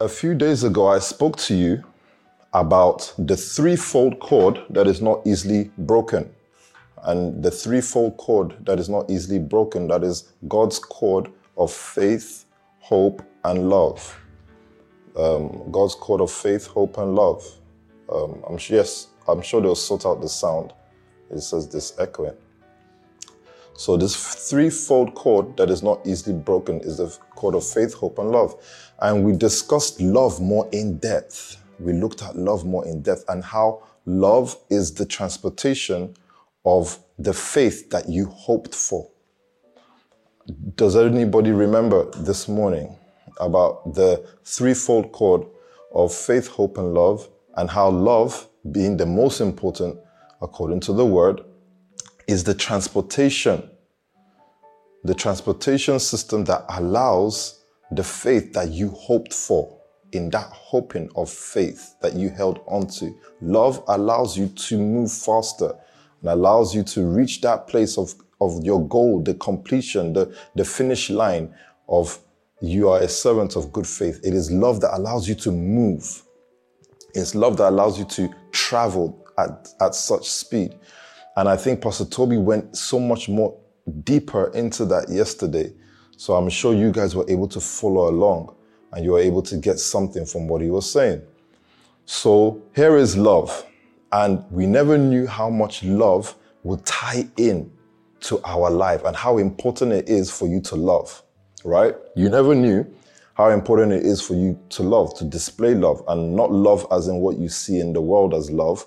A few days ago, I spoke to you about the threefold cord that is not easily broken. And the threefold cord that is not easily broken, that is God's cord of faith, hope, and love. Um, God's cord of faith, hope, and love. Um, I'm yes, I'm sure they'll sort out the sound. It says this echoing. So this threefold cord that is not easily broken is the cord of faith, hope, and love. And we discussed love more in depth. We looked at love more in depth and how love is the transportation of the faith that you hoped for. Does anybody remember this morning about the threefold cord of faith, hope, and love, and how love, being the most important according to the word, is the transportation, the transportation system that allows the faith that you hoped for in that hoping of faith that you held onto. Love allows you to move faster and allows you to reach that place of, of your goal, the completion, the, the finish line of you are a servant of good faith. It is love that allows you to move. It's love that allows you to travel at, at such speed. And I think Pastor Toby went so much more deeper into that yesterday. So I'm sure you guys were able to follow along and you were able to get something from what he was saying. So here is love. And we never knew how much love would tie in to our life and how important it is for you to love, right? You never knew how important it is for you to love, to display love, and not love as in what you see in the world as love,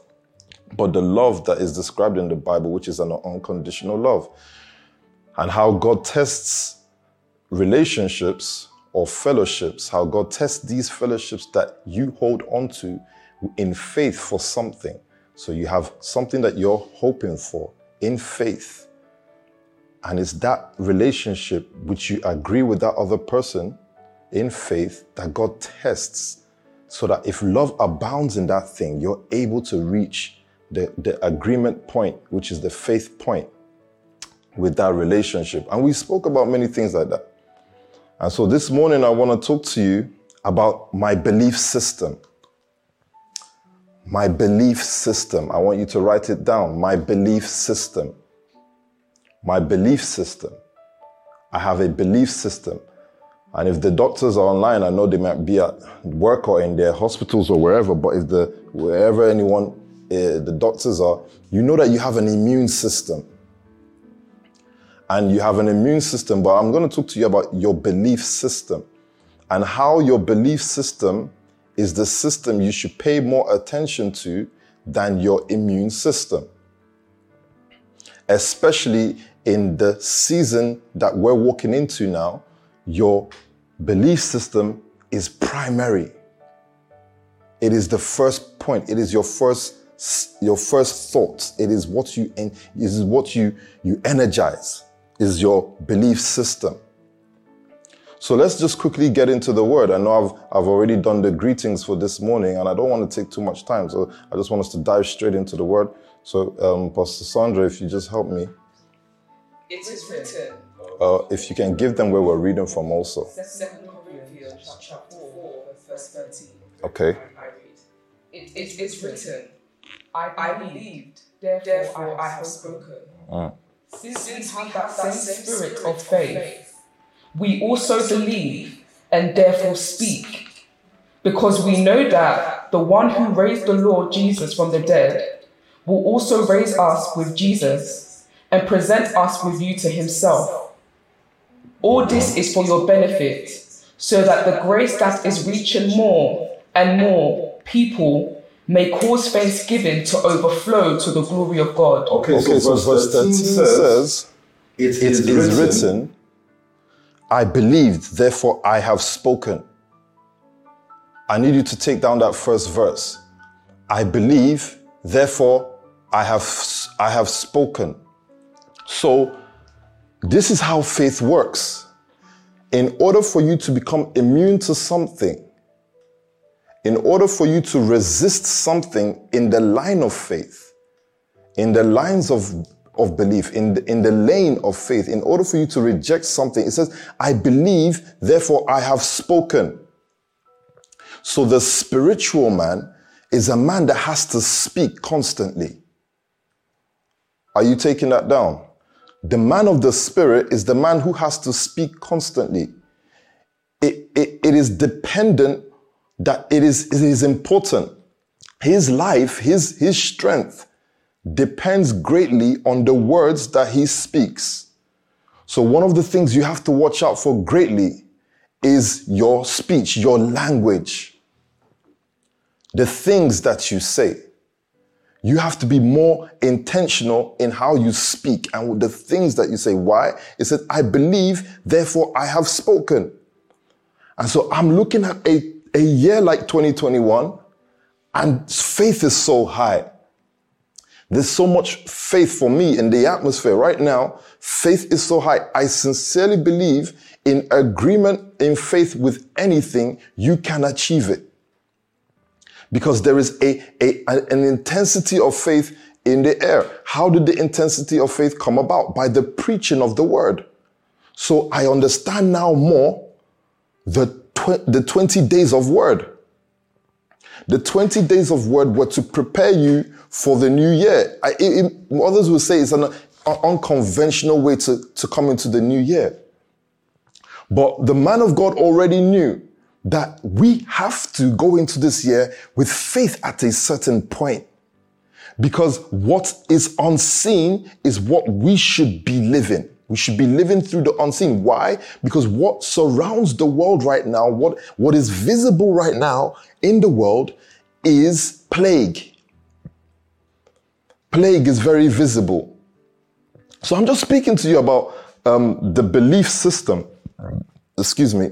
but the love that is described in the Bible, which is an unconditional love. And how God tests relationships or fellowships, how God tests these fellowships that you hold on to in faith for something. So you have something that you're hoping for in faith. And it's that relationship which you agree with that other person in faith that God tests so that if love abounds in that thing, you're able to reach the, the agreement point, which is the faith point with that relationship. And we spoke about many things like that. And so this morning, I want to talk to you about my belief system. My belief system. I want you to write it down. My belief system. My belief system. I have a belief system. And if the doctors are online, I know they might be at work or in their hospitals or wherever, but if the wherever anyone uh, the doctors are, you know that you have an immune system. And you have an immune system, but I'm going to talk to you about your belief system and how your belief system is the system you should pay more attention to than your immune system. Especially in the season that we're walking into now, your belief system is primary. It is the first point. It is your first your first thoughts. It is what you it is what you you energize. Is your belief system. So let's just quickly get into the word. I know I've I've already done the greetings for this morning, and I don't want to take too much time. So I just want us to dive straight into the word. So, um, Pastor Sandra, if you just help me. It is written. Uh, if you can give them where we're reading from also. Second Corinthians chapter 4, verse 13. Okay. I read. It, it is written. I, I believed, therefore I have spoken. Mm. Since we have that same spirit of faith, we also believe and therefore speak, because we know that the one who raised the Lord Jesus from the dead will also raise us with Jesus and present us with you to himself. All this is for your benefit, so that the grace that is reaching more and more people may cause thanksgiving to overflow to the glory of God. Okay, so, so verse 13 says, It is, it is written, written, I believed, therefore I have spoken. I need you to take down that first verse. I believe, therefore I have, I have spoken. So, this is how faith works. In order for you to become immune to something, in order for you to resist something in the line of faith, in the lines of, of belief, in the, in the lane of faith, in order for you to reject something, it says, I believe, therefore I have spoken. So the spiritual man is a man that has to speak constantly. Are you taking that down? The man of the spirit is the man who has to speak constantly. It, it, it is dependent that it is, it is important. His life, his, his strength depends greatly on the words that he speaks. So, one of the things you have to watch out for greatly is your speech, your language, the things that you say. You have to be more intentional in how you speak and the things that you say. Why? It says, I believe, therefore I have spoken. And so I'm looking at a, a year like 2021, and faith is so high. There's so much faith for me in the atmosphere right now. Faith is so high. I sincerely believe in agreement in faith with anything, you can achieve it. Because there is a, a, an intensity of faith in the air. How did the intensity of faith come about? By the preaching of the word. So I understand now more the, tw- the 20 days of word. The 20 days of word were to prepare you for the new year. I, it, it, others will say it's an, an unconventional way to, to come into the new year. But the man of God already knew that we have to go into this year with faith at a certain point. Because what is unseen is what we should be living. We should be living through the unseen. Why? Because what surrounds the world right now, what, what is visible right now in the world is plague. Plague is very visible. So I'm just speaking to you about um, the belief system excuse me,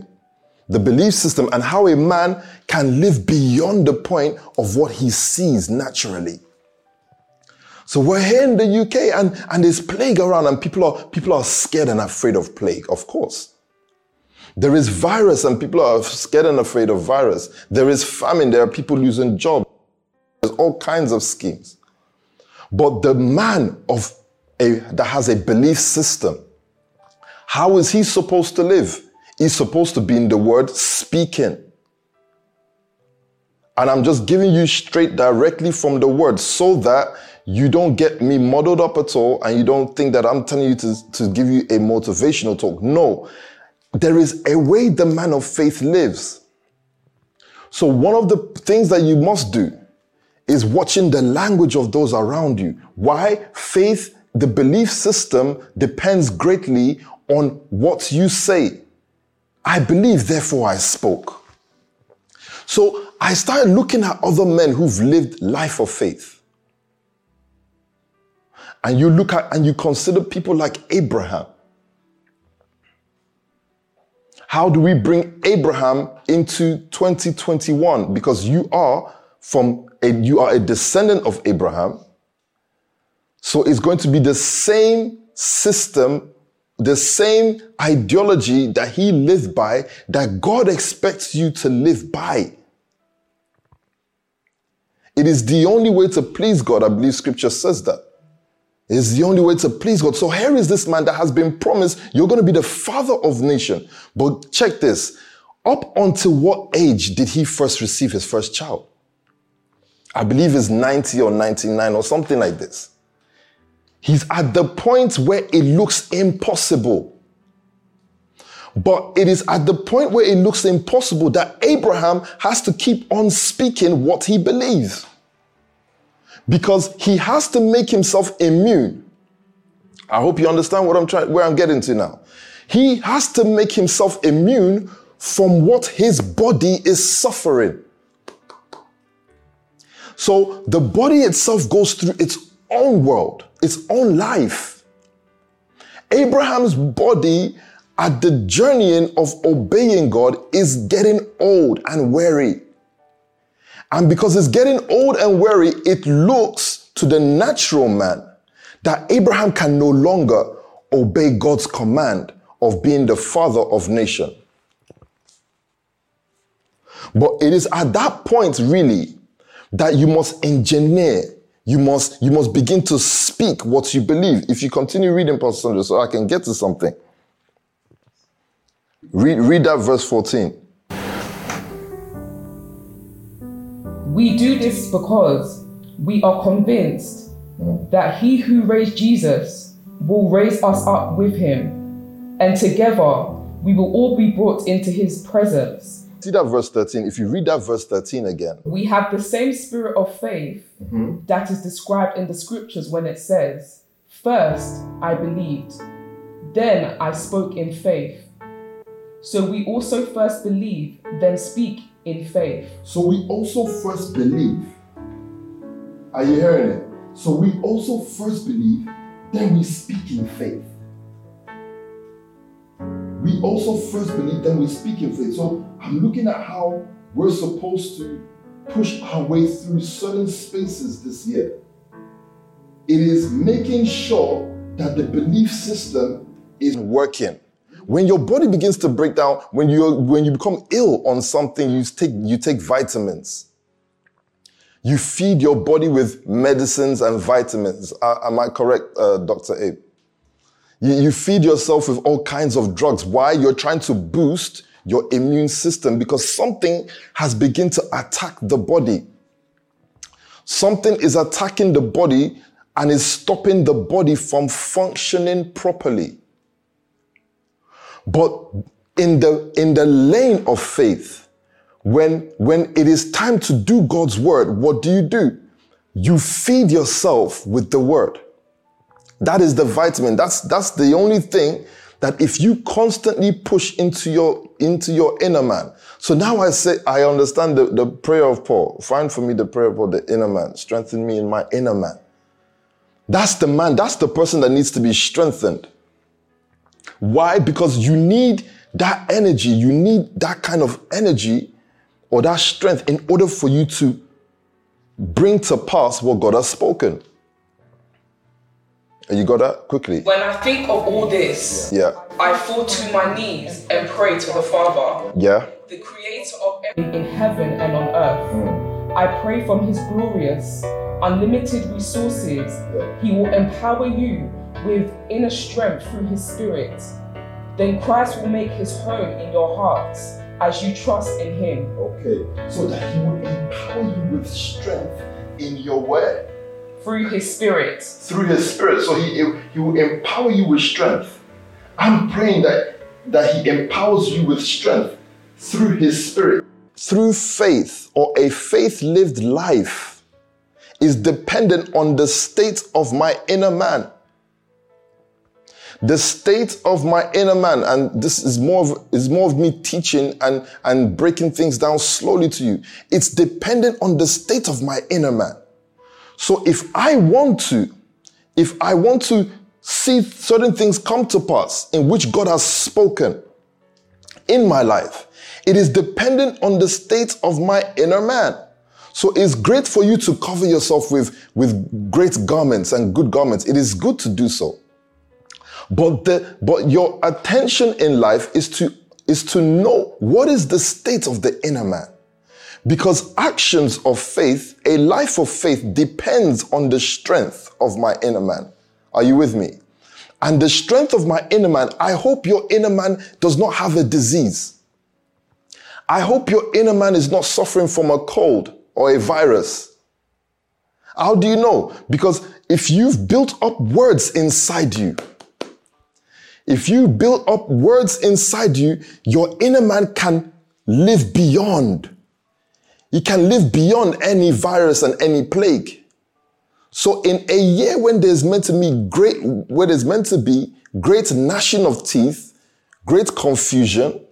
the belief system and how a man can live beyond the point of what he sees naturally. So we're here in the UK and, and there's plague around and people are, people are scared and afraid of plague, of course. There is virus and people are scared and afraid of virus. There is famine. There are people losing jobs. There's all kinds of schemes. But the man of a, that has a belief system, how is he supposed to live? He's supposed to be in the word speaking. And I'm just giving you straight directly from the word so that you don't get me muddled up at all and you don't think that I'm telling you to, to give you a motivational talk. No, there is a way the man of faith lives. So, one of the things that you must do is watching the language of those around you. Why? Faith, the belief system depends greatly on what you say. I believe, therefore I spoke. So I started looking at other men who've lived life of faith. And you look at and you consider people like Abraham. How do we bring Abraham into 2021? Because you are from a, you are a descendant of Abraham. So it's going to be the same system the same ideology that he lived by that God expects you to live by. It is the only way to please God. I believe scripture says that. Is the only way to please God. So here is this man that has been promised you're going to be the father of nation. But check this. Up until what age did he first receive his first child? I believe it's 90 or 99 or something like this. He's at the point where it looks impossible. But it is at the point where it looks impossible that Abraham has to keep on speaking what he believes. Because he has to make himself immune. I hope you understand what I'm trying where I'm getting to now. He has to make himself immune from what his body is suffering. So the body itself goes through its own world, its own life. Abraham's body at the journeying of obeying God is getting old and weary. And because it's getting old and weary, it looks to the natural man that Abraham can no longer obey God's command of being the father of nation. But it is at that point, really, that you must engineer you must you must begin to speak what you believe. If you continue reading, Pastor Sandra, so I can get to something. Read, read that verse 14. We do this because we are convinced that he who raised Jesus will raise us up with him, and together we will all be brought into his presence. See that verse 13. If you read that verse 13 again, We have the same spirit of faith mm-hmm. that is described in the scriptures when it says, First I believed, then I spoke in faith. So we also first believe, then speak in faith. So we also first believe. Are you hearing it? So we also first believe, then we speak in faith. We also first believe, then we speak in faith. So I'm looking at how we're supposed to push our way through certain spaces this year. It is making sure that the belief system is working. When your body begins to break down, when you when you become ill on something, you take you take vitamins. You feed your body with medicines and vitamins. Uh, am I correct, uh, Dr. Abe? You, you feed yourself with all kinds of drugs. Why? You're trying to boost your immune system because something has begun to attack the body. Something is attacking the body and is stopping the body from functioning properly. But in the in the lane of faith, when when it is time to do God's word, what do you do? You feed yourself with the word. That is the vitamin. That's that's the only thing that if you constantly push into your into your inner man. So now I say I understand the, the prayer of Paul. Find for me the prayer of Paul, the inner man. Strengthen me in my inner man. That's the man, that's the person that needs to be strengthened. Why? Because you need that energy, you need that kind of energy or that strength in order for you to bring to pass what God has spoken. And You got that quickly? When I think of all this, Yeah. I fall to my knees and pray to the Father, Yeah. the creator of everything in heaven and on earth. I pray from his glorious, unlimited resources, he will empower you with inner strength through his spirit. Then Christ will make his home in your hearts as you trust in him. Okay. So that he will empower you with strength in your way. Through his spirit. Through his spirit. So he, he will empower you with strength. I'm praying that, that he empowers you with strength through his spirit. Through faith or a faith lived life is dependent on the state of my inner man. The state of my inner man, and this is more of is more of me teaching and, and breaking things down slowly to you. It's dependent on the state of my inner man. So if I want to, if I want to see certain things come to pass in which God has spoken in my life, it is dependent on the state of my inner man. So it's great for you to cover yourself with, with great garments and good garments. It is good to do so. But the but your attention in life is to is to know what is the state of the inner man. Because actions of faith, a life of faith depends on the strength of my inner man. Are you with me? And the strength of my inner man, I hope your inner man does not have a disease. I hope your inner man is not suffering from a cold or a virus. How do you know? Because if you've built up words inside you, if you build up words inside you, your inner man can live beyond. He can live beyond any virus and any plague. So in a year when there's meant to be great, where there's meant to be great gnashing of teeth, great confusion,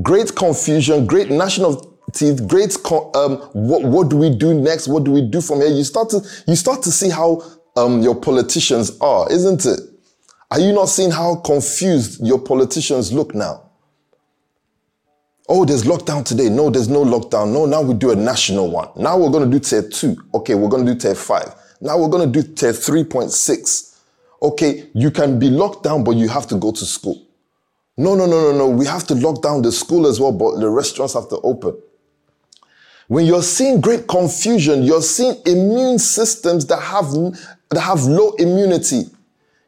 great confusion, great gnashing of teeth, great um, what, what do we do next? What do we do from here? You start to you start to see how um, your politicians are, isn't it? Are you not seeing how confused your politicians look now? Oh, there's lockdown today. No, there's no lockdown. No, now we do a national one. Now we're going to do tier two. Okay, we're going to do tier five. Now we're going to do tier 3.6. Okay, you can be locked down, but you have to go to school. No, no, no, no, no. We have to lock down the school as well, but the restaurants have to open. When you're seeing great confusion, you're seeing immune systems that have, that have low immunity.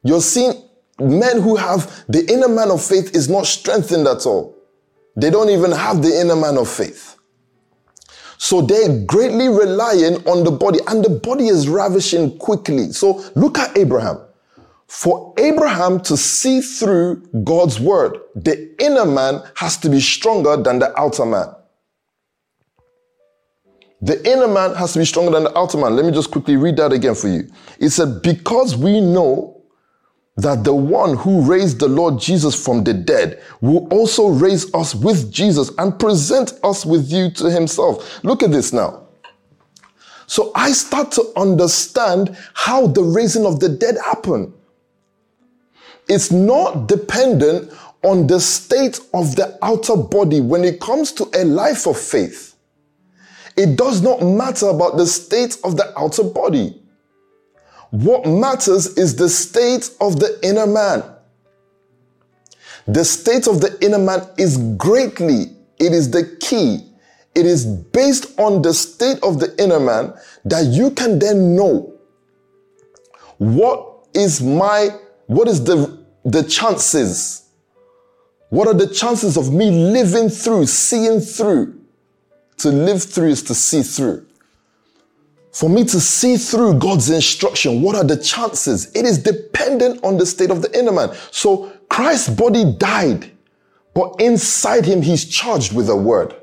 You're seeing men who have the inner man of faith is not strengthened at all. They don't even have the inner man of faith. So they're greatly relying on the body, and the body is ravishing quickly. So look at Abraham. For Abraham to see through God's word, the inner man has to be stronger than the outer man. The inner man has to be stronger than the outer man. Let me just quickly read that again for you. It said, Because we know that the one who raised the Lord Jesus from the dead will also raise us with Jesus and present us with you to himself. Look at this now. So I start to understand how the raising of the dead happened. It's not dependent on the state of the outer body when it comes to a life of faith. It does not matter about the state of the outer body. What matters is the state of the inner man. The state of the inner man is greatly, it is the key. It is based on the state of the inner man that you can then know what is my, what is the, the chances? What are the chances of me living through, seeing through? To live through is to see through. For me to see through God's instruction, what are the chances? It is dependent on the state of the inner man. So Christ's body died, but inside him, he's charged with a word.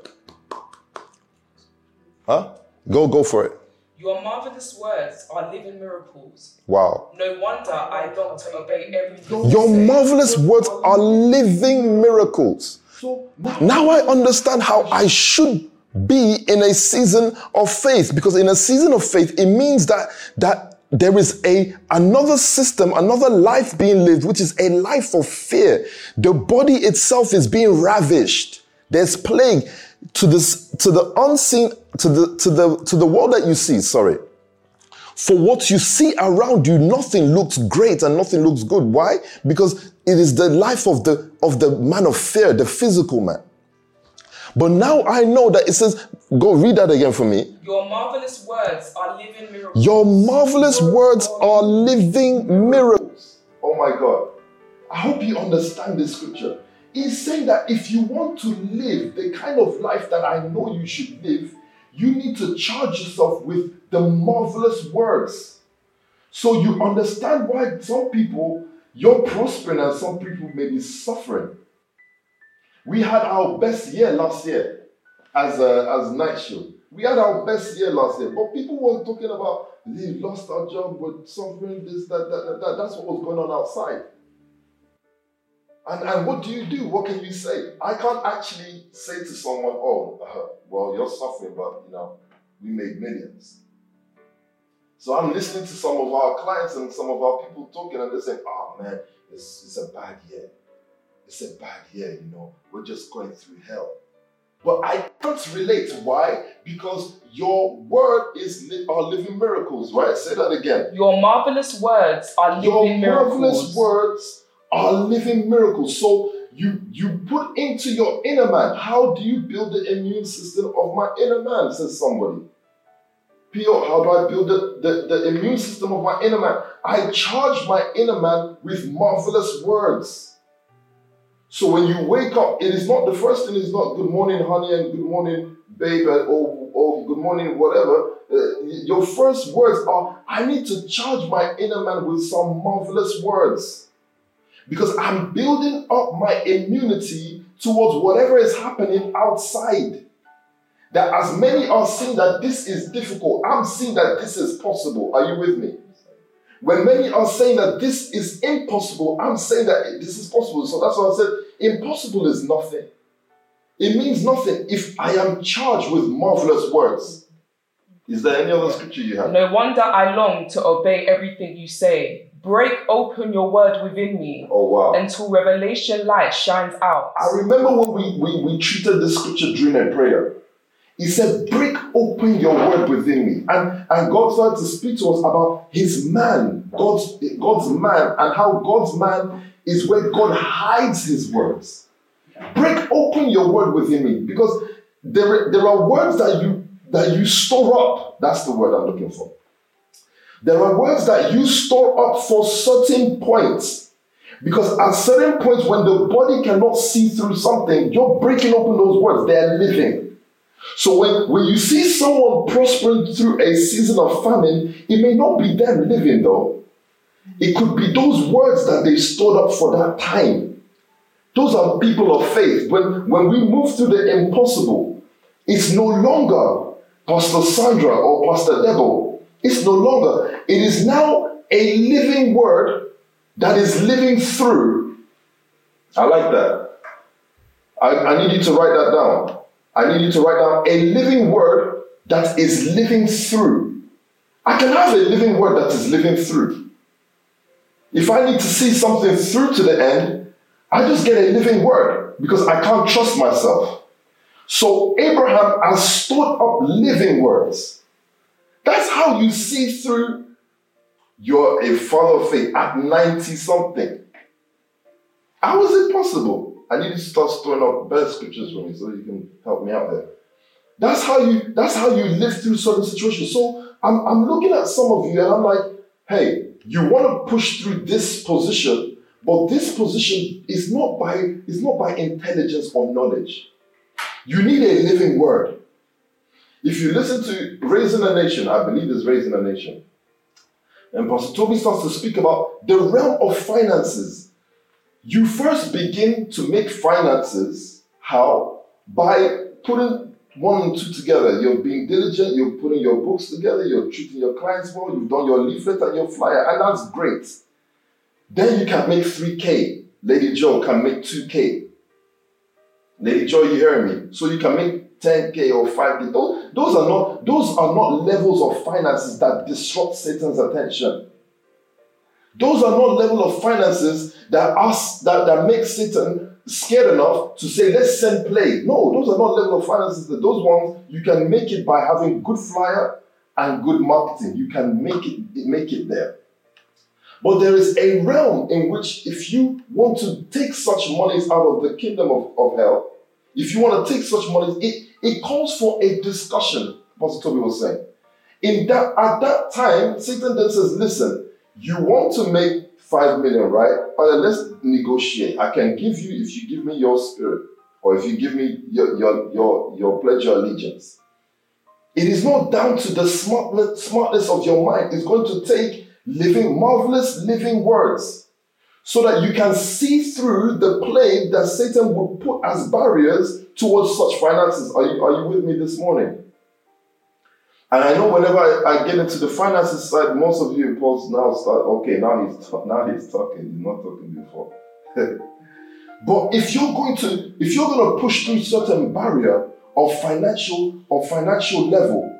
Huh? Go, go for it. Your marvelous words are living miracles. Wow. No wonder I long to obey everything. Your marvelous words are living miracles. Now I understand how I should be in a season of faith. Because in a season of faith it means that that there is a another system another life being lived which is a life of fear. The body itself is being ravished. There's plague to this to the unseen to the to the to the world that you see sorry. For what you see around you nothing looks great and nothing looks good. Why? Because it is the life of the of the man of fear the physical man but now I know that it says, go read that again for me. Your marvelous words are living miracles. Your marvelous words are living miracles. Oh my God. I hope you understand this scripture. He's saying that if you want to live the kind of life that I know you should live, you need to charge yourself with the marvelous words. So you understand why some people, you're prospering and some people may be suffering. We had our best year last year as a, as night show. We had our best year last year, but people were talking about they lost our job, we're suffering this, that, that, that, that. That's what was going on outside. And, and what do you do? What can you say? I can't actually say to someone, oh, uh, well, you're suffering, but you know, we made millions. So I'm listening to some of our clients and some of our people talking, and they're saying, oh man, it's, it's a bad year. It's a bad year, you know. We're just going through hell. But I can't relate. Why? Because your word is li- are living miracles, right? Say that again. Your marvelous words are living Your miracles. Your marvelous words are living miracles. So you you put into your inner man. How do you build the immune system of my inner man? Says somebody. Pio, how do I build the, the, the immune system of my inner man? I charge my inner man with marvelous words. So when you wake up, it is not the first thing is not good morning, honey, and good morning, babe, or, or good morning, whatever. Uh, your first words are, I need to charge my inner man with some marvelous words. Because I'm building up my immunity towards whatever is happening outside. That as many are seeing that this is difficult, I'm seeing that this is possible. Are you with me? When many are saying that this is impossible, I'm saying that this is possible. So that's why I said impossible is nothing. It means nothing if I am charged with marvelous words. Is there any other scripture you have? No wonder I long to obey everything you say. Break open your word within me Oh wow. until revelation light shines out. I remember when we, we, we treated this scripture during a prayer. He said, Break open your word within me. And, and God started to speak to us about his man, God's, God's man, and how God's man is where God hides his words. Break open your word within me. Because there, there are words that you that you store up. That's the word I'm looking for. There are words that you store up for certain points. Because at certain points, when the body cannot see through something, you're breaking open those words. They're living. So when, when you see someone prospering through a season of famine, it may not be them living though. It could be those words that they stored up for that time. Those are people of faith. When, when we move to the impossible, it's no longer Pastor Sandra or Pastor Debo. It's no longer. It is now a living word that is living through. I like that. I, I need you to write that down. I need you to write down a living word that is living through. I can have a living word that is living through. If I need to see something through to the end, I just get a living word because I can't trust myself. So Abraham has stored up living words. That's how you see through you're a father of faith at 90 something. How is it possible? I need to start storing up better scriptures for me so you can help me out there. That's how you that's how you live through certain situations. So I'm, I'm looking at some of you and I'm like, hey, you want to push through this position, but this position is not by is not by intelligence or knowledge. You need a living word. If you listen to Raising a Nation, I believe it's Raising a Nation, and Pastor Toby starts to speak about the realm of finances. You first begin to make finances how? By putting one and two together. You're being diligent, you're putting your books together, you're treating your clients well, you've done your leaflet and your flyer, and that's great. Then you can make 3K. Lady Joe can make 2K. Lady Joe, you hear me? So you can make 10k or 5k. Those, those are not those are not levels of finances that disrupt Satan's attention. Those are not level of finances that us that, that make Satan scared enough to say, let's send play. No, those are not level of finances. Those ones you can make it by having good flyer and good marketing. You can make it make it there. But there is a realm in which if you want to take such monies out of the kingdom of, of hell, if you want to take such money, it, it calls for a discussion, Pastor Toby was saying. In that at that time, Satan then says, listen, you want to make five million, right? But let's negotiate. I can give you if you give me your spirit, or if you give me your your your, your pledge your allegiance. It is not down to the smartness, smartness of your mind. It's going to take living, marvelous living words so that you can see through the plague that Satan will put as barriers towards such finances. Are you, are you with me this morning? And I know whenever I, I get into the finances side, most of you impulse now start, okay, now he's now he's talking, he's not talking before. but if you're going to if you're going to push through certain barrier of financial of financial level,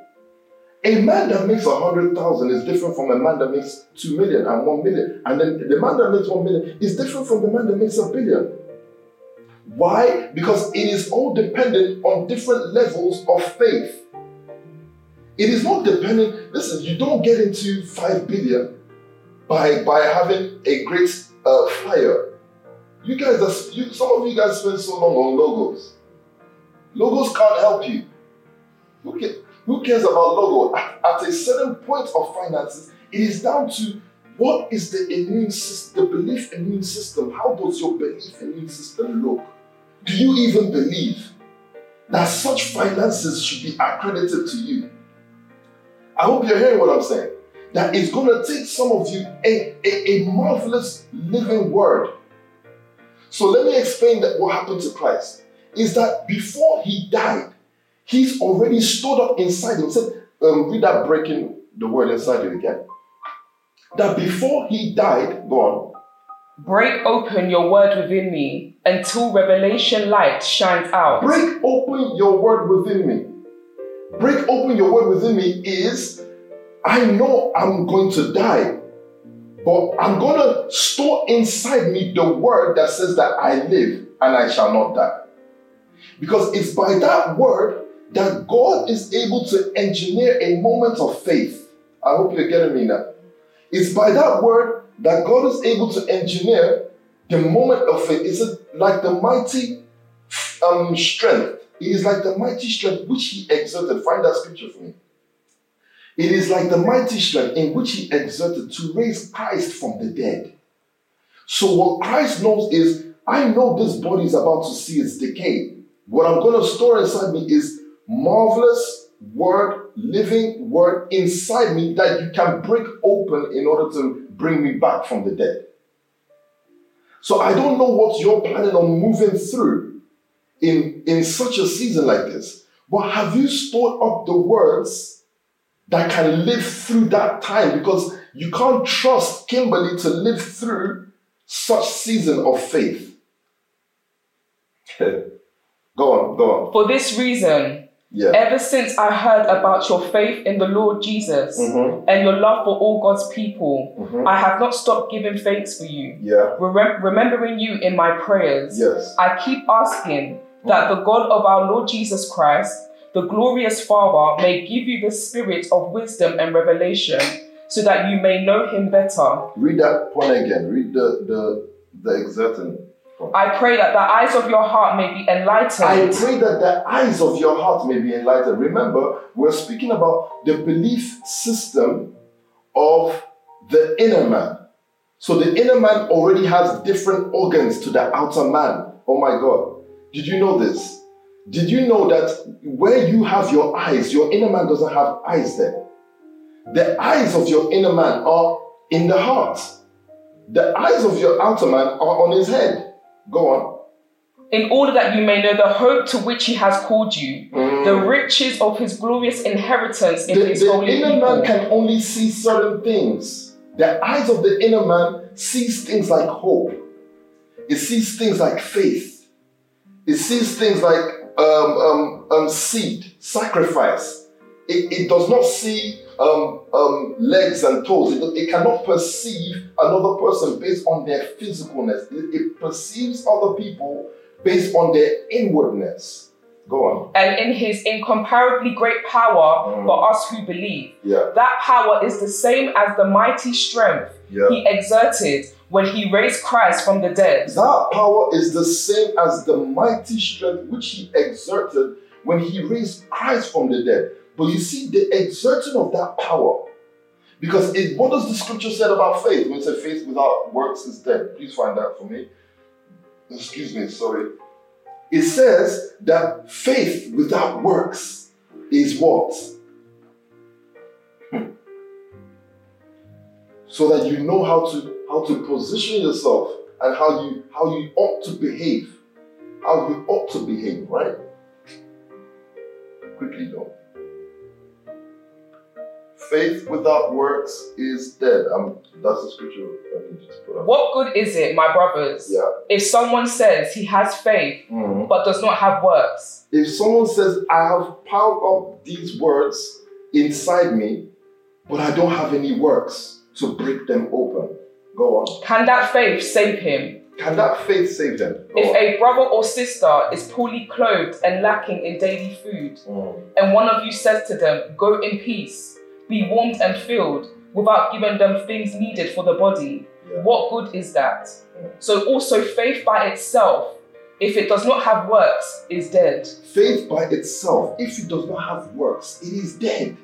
a man that makes a hundred thousand is different from a man that makes two million and one million. And then the man that makes one million is different from the man that makes a billion. Why? Because it is all dependent on different levels of faith. It is not dependent, listen, you don't get into five billion by, by having a great uh, flyer. You guys, are, you, some of you guys spend so long on logos. Logos can't help you. At who cares about logo? At, at, a certain point of finances, it is down to what is the immune system, the belief immune system. How does your belief immune system look? Do you even believe that such finances should be accredited to you? I hope you're hearing what I'm saying. That it's going to take some of you a, a, a marvelous living word. So let me explain that what happened to Christ is that before he died, He's already stored up inside him. Said, um, read that breaking the word inside you again. That before he died, go on. Break open your word within me until revelation light shines out. Break open your word within me. Break open your word within me is I know I'm going to die, but I'm going to store inside me the word that says that I live and I shall not die. Because it's by that word that God is able to engineer a moment of faith. I hope you're getting me now. It's by that word that God is able to engineer the moment of faith. It's like the mighty um, strength. It is like the mighty strength which He exerted. Find that scripture for me. It is like the mighty strength in which He exerted to raise Christ from the dead. So, what Christ knows is, I know this body is about to see its decay. What I'm going to store inside me is marvelous word, living word inside me that you can break open in order to bring me back from the dead. So I don't know what you're planning on moving through in, in such a season like this, but have you stored up the words that can live through that time? Because you can't trust Kimberly to live through such season of faith. go on, go on. For this reason, Yeah. ever since I heard about your faith in the Lord Jesus Mhm. and your love for all God's people, Mhm. I have not stopped giving thanks for you. Yeah. Remem- remembering you in my prayers, Yes. I keep asking that the God of our Lord Jesus Christ, the glorious Father, may give you the spirit of wisdom and revelation so that you may know him better. Read that point again. Read the the the exerting. I pray that the eyes of your heart may be enlightened. I pray that the eyes of your heart may be enlightened. Remember, we're speaking about the belief system of the inner man. So the inner man already has different organs to the outer man. Oh my God. Did you know this? Did you know that where you have your eyes, your inner man doesn't have eyes there? The eyes of your inner man are in the heart. The eyes of your outer man are on his head. Go on. in order that you may know the hope to which he has called you, Mm. the riches of his glorious inheritance in the, his the holy inner people. man can only see certain things. The eyes of the inner man sees things like hope. It sees things like faith. It sees things like um, um, um, seed, sacrifice. It, it does not see um, um, legs and toes. It, it cannot perceive another person based on their physicalness. It, it perceives other people based on their inwardness. Go on. and in his incomparably great power Mm. for us who believe. Yeah. That power is the same as the mighty strength Yeah. he exerted when he raised Christ from the dead. That power is the same as the mighty strength which he exerted when he raised Christ from the dead. But you see, the exerting of that power, because it, what does the scripture say about faith? When it says faith without works is dead. Please find that for me. Excuse me, sorry. It says that faith without works is what? So that you know how to how to position yourself and how you how you ought to behave. How you ought to behave right? Quickly though. Faith without works is dead. Um that's the scripture let me just put up. What good is it, my brothers, yeah. if someone says he has faith Mhm. but does not have works? if someone says i have piled up these words inside me but i don't have any works to break them open go on Can that faith save him? can that faith save them Go If on. a brother or sister is poorly clothed and lacking in daily food, Mm. and one of you says to them, Go in peace, be warmed and filled, without giving them things needed for the body, Yeah. what good is that? Mm. So also faith by itself, if it does not have works, is dead. Faith by itself, if it does not have works, it is dead.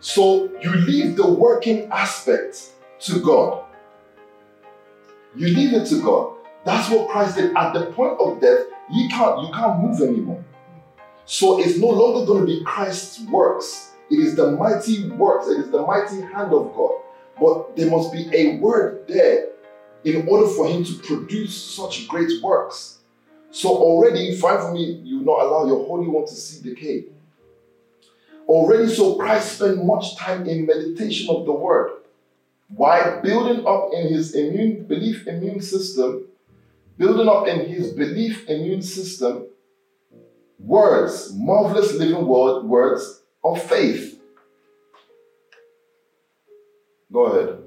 So you leave the working aspect to God. You leave it to God. That's what Christ did. At the point of death, you can't you can't move anymore. So it's no longer going to be Christ's works. It is the mighty works. It is the mighty hand of God. But there must be a word there in order for him to produce such great works. So already, fine for me, you not allow your Holy One to see decay. Already, so Christ spent much time in meditation of the Word. Why? Building up in his immune belief immune system, building up in his belief immune system, words, marvelous living word, words of faith. Go ahead.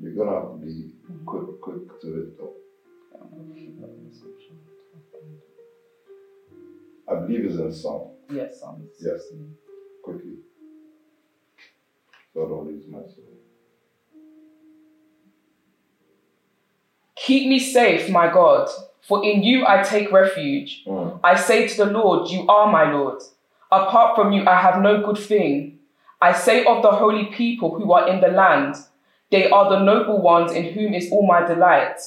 You're gonna be quick, quick to it though. I believe it's in Psalm. Yes, um, Yes. Quickly. God lose my soul. Keep me safe, my God, for in you I take refuge. Mm. I say to the Lord, You are my Lord. Apart from you, I have no good thing. I say of the holy people who are in the land, They are the noble ones in whom is all my delight.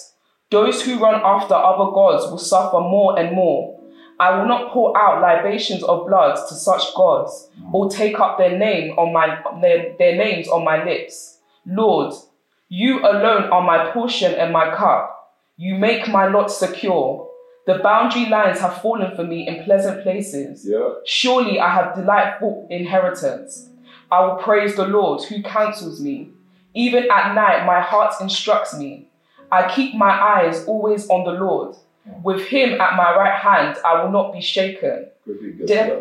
Those who run after other gods will suffer more and more, I will not pour out libations of blood to such gods, or take up their name on my their, their names on my lips. Lord, you alone are my portion and my cup. You make my lot secure. The boundary lines have fallen for me in pleasant places. Yeah. Surely I have delightful inheritance. I will praise the Lord who counsels me. Even at night, my heart instructs me. I keep my eyes always on the Lord. With him at my right hand, I will not be shaken, Quickly get Death- to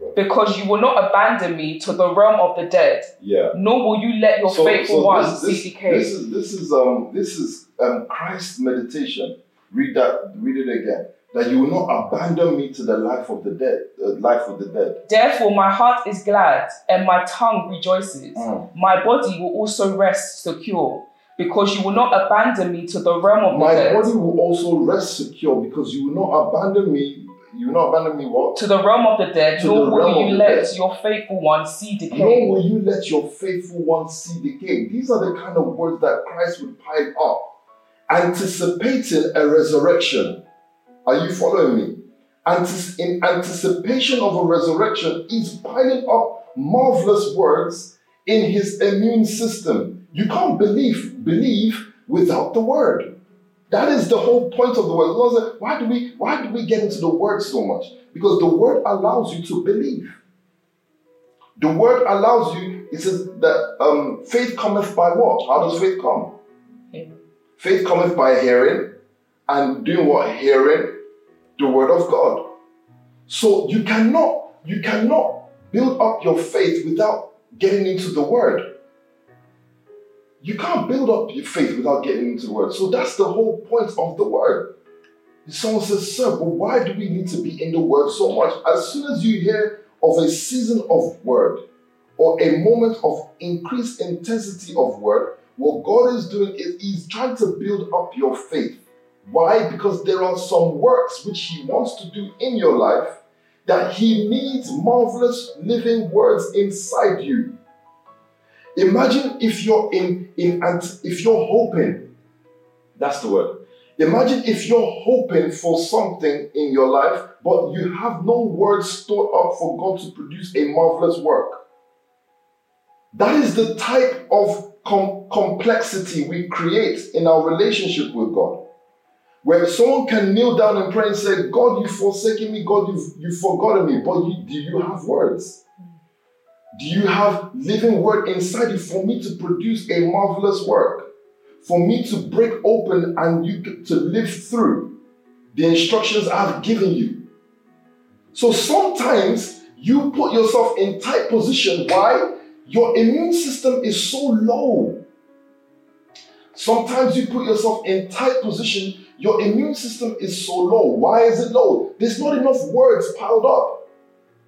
that. because you will not abandon me to the realm of the dead, Yeah. nor will you let your So- faithful so one this, see this, this is this is um this is um Christ's meditation. Read that. Read it again. That you will not abandon me to the life of the dead, the life of the dead. Therefore, my heart is glad and my tongue rejoices. Mm. My body will also rest secure, because you will not abandon me to the realm of My the dead. My body will also rest secure because you will not abandon me. You will not abandon me. What? to the realm of the dead, To nor the will you let dead. your faithful one see Nor decay. will you let your faithful one see decay. These are the kind of words that Christ would pile up, anticipating a resurrection. Are you following me? Antis- in anticipation of a resurrection, he's piling up marvelous words in his immune system. You can't believe believe without the word. That is the whole point of the word. Said, Why do we why do we get into the word so much? Because the word allows you to believe. The word allows you, it says that um, faith cometh by what? How does faith come? Amen. Faith cometh by hearing, and doing what? Hearing the word of God. So you cannot, you cannot build up your faith without getting into the word. You can't build up your faith without getting into the word. So that's the whole point of the word. Someone says, Sir, but why do we need to be in the word so much? As soon as you hear of a season of word or a moment of increased intensity of word, what God is doing is He's trying to build up your faith. Why? Because there are some works which He wants to do in your life that He needs marvelous living words inside you. Imagine if you're in, in if you're hoping, that's the word. Imagine if you're hoping for something in your life, but you have no words stored up for God to produce a marvelous work. That is the type of com- complexity we create in our relationship with God. Where someone can kneel down and pray and say, God, you've forsaken me, God, you've, you've forgotten me, but you, do you have words? Do you have living word inside you for me to produce a marvelous work? For me to break open and you to- live through the instructions I've given you. So sometimes you put yourself in tight position. Why? Your immune system is so low. Sometimes you put yourself in tight position. Your immune system is so low. Why is it low? There's not enough words piled up.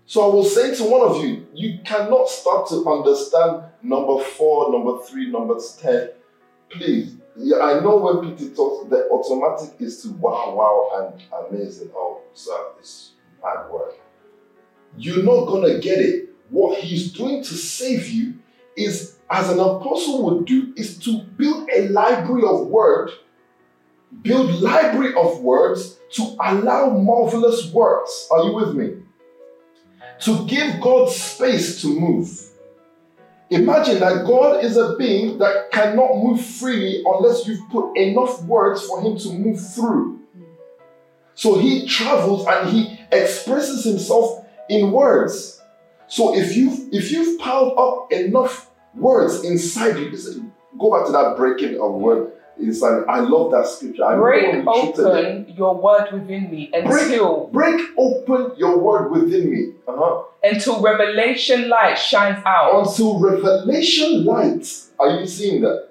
So I will say to one of you, you cannot start to understand number four, number three, number ten. Please, yeah, I know when PT talks, the automatic is to wow, wow, and amazing. Oh, sir, it's hard work. You're not gonna get it. What he's doing to save you is, as an apostle would do, is to build a library of word, build library of words to allow marvelous works. Are you with me? To give God space to move. Imagine that God is a being that cannot move freely unless you've put enough words for him to move through. So he travels and he expresses himself in words. So if you've if you've piled up enough words inside you, go back to that breaking of word inside. I love that scripture. I Break remember when we treated it. open your word within me until Break open your word within me. Uh-huh. until revelation light shines out. Until revelation light. Are you seeing that?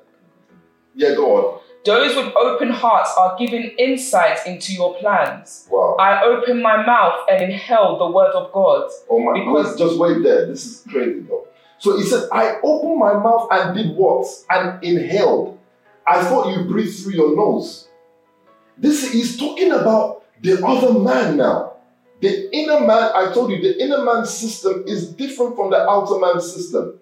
Yeah, go on. Those with open hearts are given insight into your plans. Wow. I open my mouth and inhale the word of God. Oh my Because- just wait there. This is crazy though. So he said, I opened my mouth and did what? And inhaled. I thought you breathed through your nose. This is talking about the other man now. The inner man, I told you, the inner man system is different from the outer man system.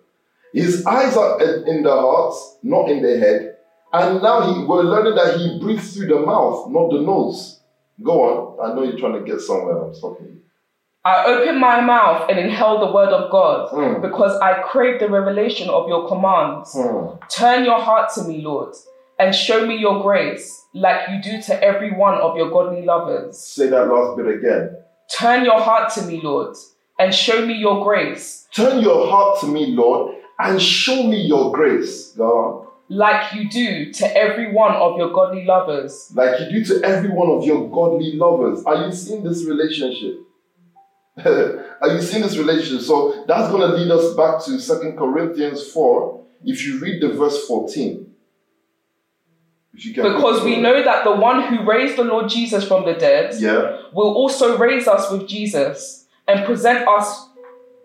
His eyes are in the heart, not in the head. And now he, we're learning that he breathes through the mouth, not the nose. Go on. I know you're trying to get somewhere. I'm stopping you. I opened my mouth and inhaled the word of God Mm. because I crave the revelation of your commands. Hmm. Turn your heart to me, Lord, and show me your grace like you do to every one of your godly lovers. Say that last bit again. Turn your heart to me, Lord, and show me your grace Turn your heart to me, Lord, and show me your grace. Go on. like you do to every one of your godly lovers. Like you do to every one of your godly lovers. Are you seeing this relationship? Are you seeing this relationship? So that's going to lead us back to Second Corinthians 4. If you read the verse 14. If you can Because we know that the one who raised the Lord Jesus from the dead Yeah. will also raise us with Jesus and present us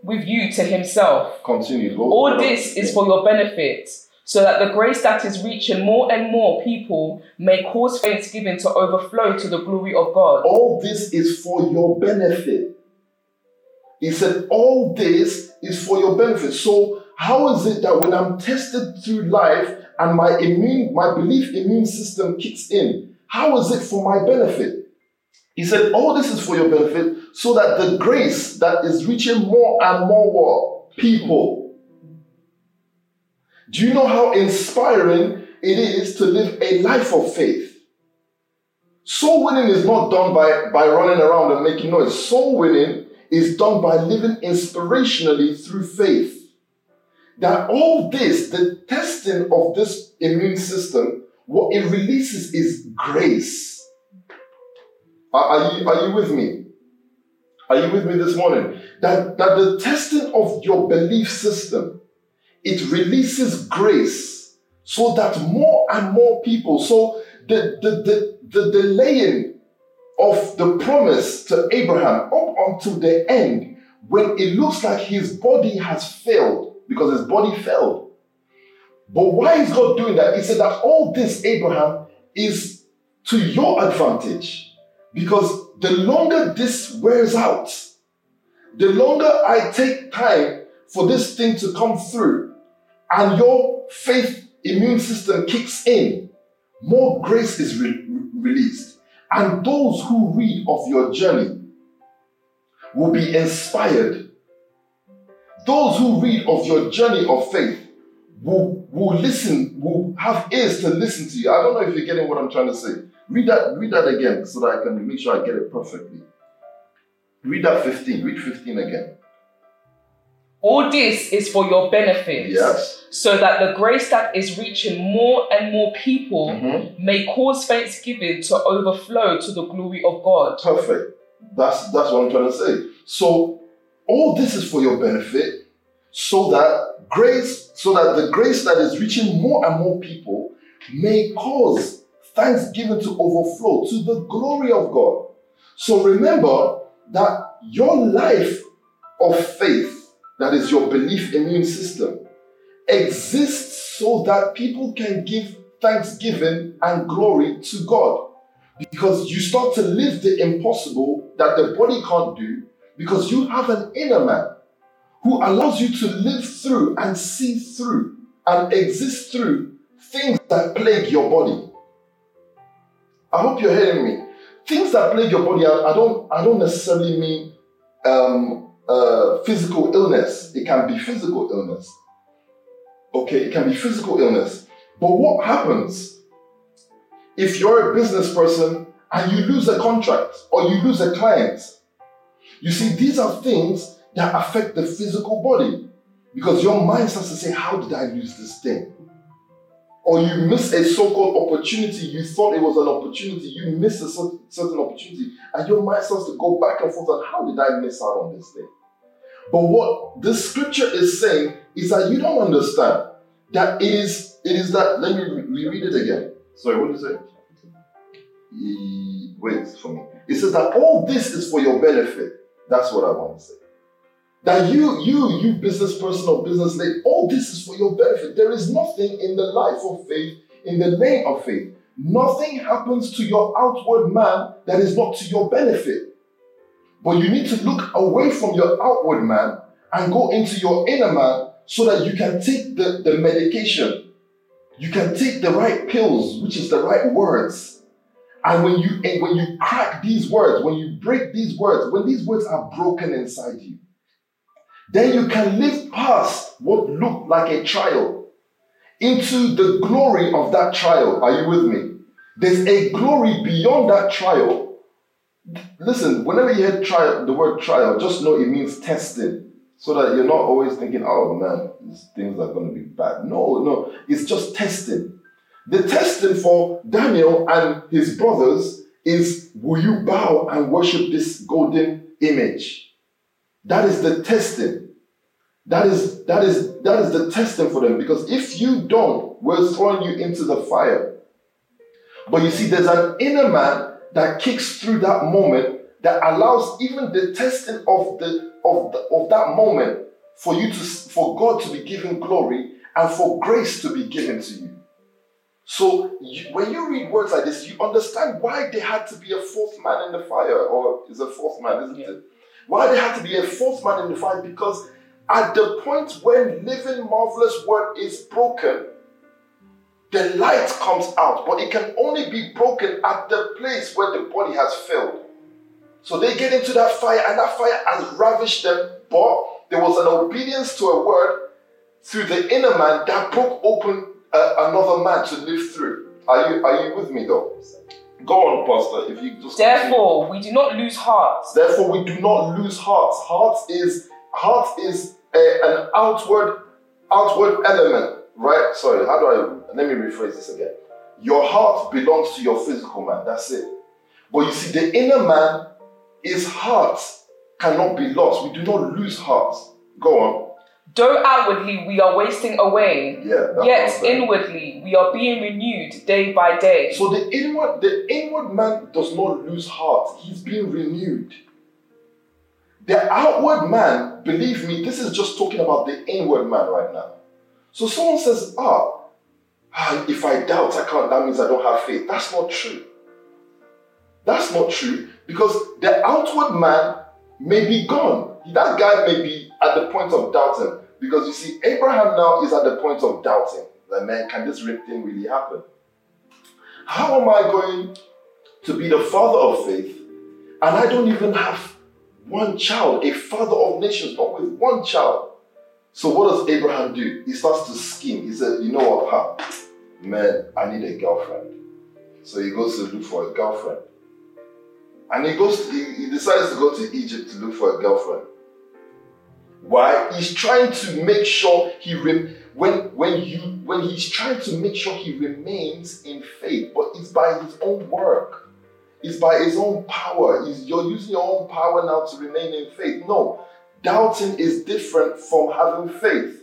with you to himself. Continue. Go. All this is for your benefit, so that the grace that is reaching more and more people may cause thanksgiving to overflow to the glory of God. All this is for your benefit. He said, All this is for your benefit. So, how is it that when I'm tested through life and my immune, my belief immune system kicks in, how is it for my benefit? He said, All this is for your benefit, so that the grace that is reaching more and more people. Do you know how inspiring it is to live a life of faith? Soul winning is not done by, by running around and making noise. Soul winning is done by living inspirationally through faith. That all this, the testing of this immune system, what it releases is grace. Are, are you, are you with me? Are you with me this morning? That, that the testing of your belief system, it releases grace so that more and more people, so the, the, the, the delaying of the promise to Abraham up until the end, when it looks like his body has failed, because his body failed. But why is God doing that? He said that all this, Abraham, is to your advantage. Because the longer this wears out, the longer I take time for this thing to come through, and your faith immune system kicks in, more grace is re- re- released. And those who read of your journey will be inspired. Those who read of your journey of faith will, will listen, will have ears to listen to you. I don't know if you're getting what I'm trying to say. Read that, read that again so that I can make sure I get it perfectly. Read that 15. Read 15 again. All this is for your benefit, Yes. so that the grace that is reaching more and more people Mhm. may cause thanksgiving to overflow to the glory of God. Perfect. That's that's what I'm trying to say. So all this is for your benefit, so that grace, so that the grace that is reaching more and more people may cause thanksgiving to overflow to the glory of God. So remember that your life of faith, that is your belief immune system, exists so that people can give thanksgiving and glory to God because you start to live the impossible that the body can't do because you have an inner man who allows you to live through and see through and exist through things that plague your body. I hope you're hearing me. Things that plague your body, I, I don't, I don't necessarily mean um, uh, physical illness. It can be physical illness. Okay, it can be physical illness. But what happens if you're a business person and you lose a contract or you lose a client? You see, these are things that affect the physical body because your mind starts to say, How did I lose this thing? Or you miss a so called opportunity, you thought it was an opportunity, you missed a certain opportunity, and your mind starts to go back and forth on how did I miss out on this thing? But what this scripture is saying is that you don't understand that it is it is that let me reread it again. Sorry, what did you say? Wait for me. It says that all this is for your benefit. That's what I want to say. That you, you, you business person or business lady, all this is for your benefit. There is nothing in the life of faith, in the name of faith. Nothing happens to your outward man that is not to your benefit. But you need to look away from your outward man and go into your inner man so that you can take the, the medication. You can take the right pills, which is the right words, And when you and when you crack these words, when you break these words, when these words are broken inside you, then you can live past what looked like a trial into the glory of that trial. Are you with me? There's a glory beyond that trial. Listen, whenever you hear trial, the word trial, just know it means testing. So that you're not always thinking, oh man, these things are going to be bad. No, no, it's just testing. The testing for Daniel and his brothers is will you bow and worship this golden image? That is the testing. That is that is that is the testing for them because if you don't, we're throwing you into the fire. But you see, there's an inner man that kicks through that moment that allows even the testing of the of the, of that moment for you to for God to be given glory and for grace to be given to you. So you, when you read words like this, you understand why there had to be a fourth man in the fire, or is a fourth man, isn't yeah. it? Why there had to be a fourth man in the fire? Because at the point when living marvelous word is broken, the light comes out, but it can only be broken at the place where the body has failed. So they get into that fire, and that fire has ravished them, but there was an obedience to a word through the inner man that broke open uh, another man to live through. Are you are you with me though? Go on, Pastor. If you just therefore continue. we do not lose hearts. Therefore we do not lose hearts. Heart is heart is a, an outward outward element, right? Sorry, how do I let me rephrase this again? Your heart belongs to your physical man. That's it. But you see, the inner man, his heart cannot be lost. We do not lose hearts. Go on. Though outwardly we are wasting away, yeah, yet inwardly we are being renewed day by day. So the inward, the inward man does not lose heart. He's being renewed. The outward man, believe me, this is just talking about the inward man right now. So someone says, ah, ah, if I doubt, I can't, that means I don't have faith. That's not true. That's not true because the outward man may be gone. That guy may be at the point of doubting. Because you see, Abraham now is at the point of doubting. That man, can this thing really happen? How am I going to be the father of faith and I don't even have one child, a father of nations, but with one child? So what does Abraham do? He starts to scheme. He said, you know what, huh? man, I need a girlfriend. So he goes to look for a girlfriend. And he goes, to, he, he decides to go to Egypt to look for a girlfriend. Why? He's trying to make sure he rem- when when you when he's trying to make sure he remains in faith, but it's by his own work. It's by his own power. He's, you're using your own power now to remain in faith. No, doubting is different from having faith.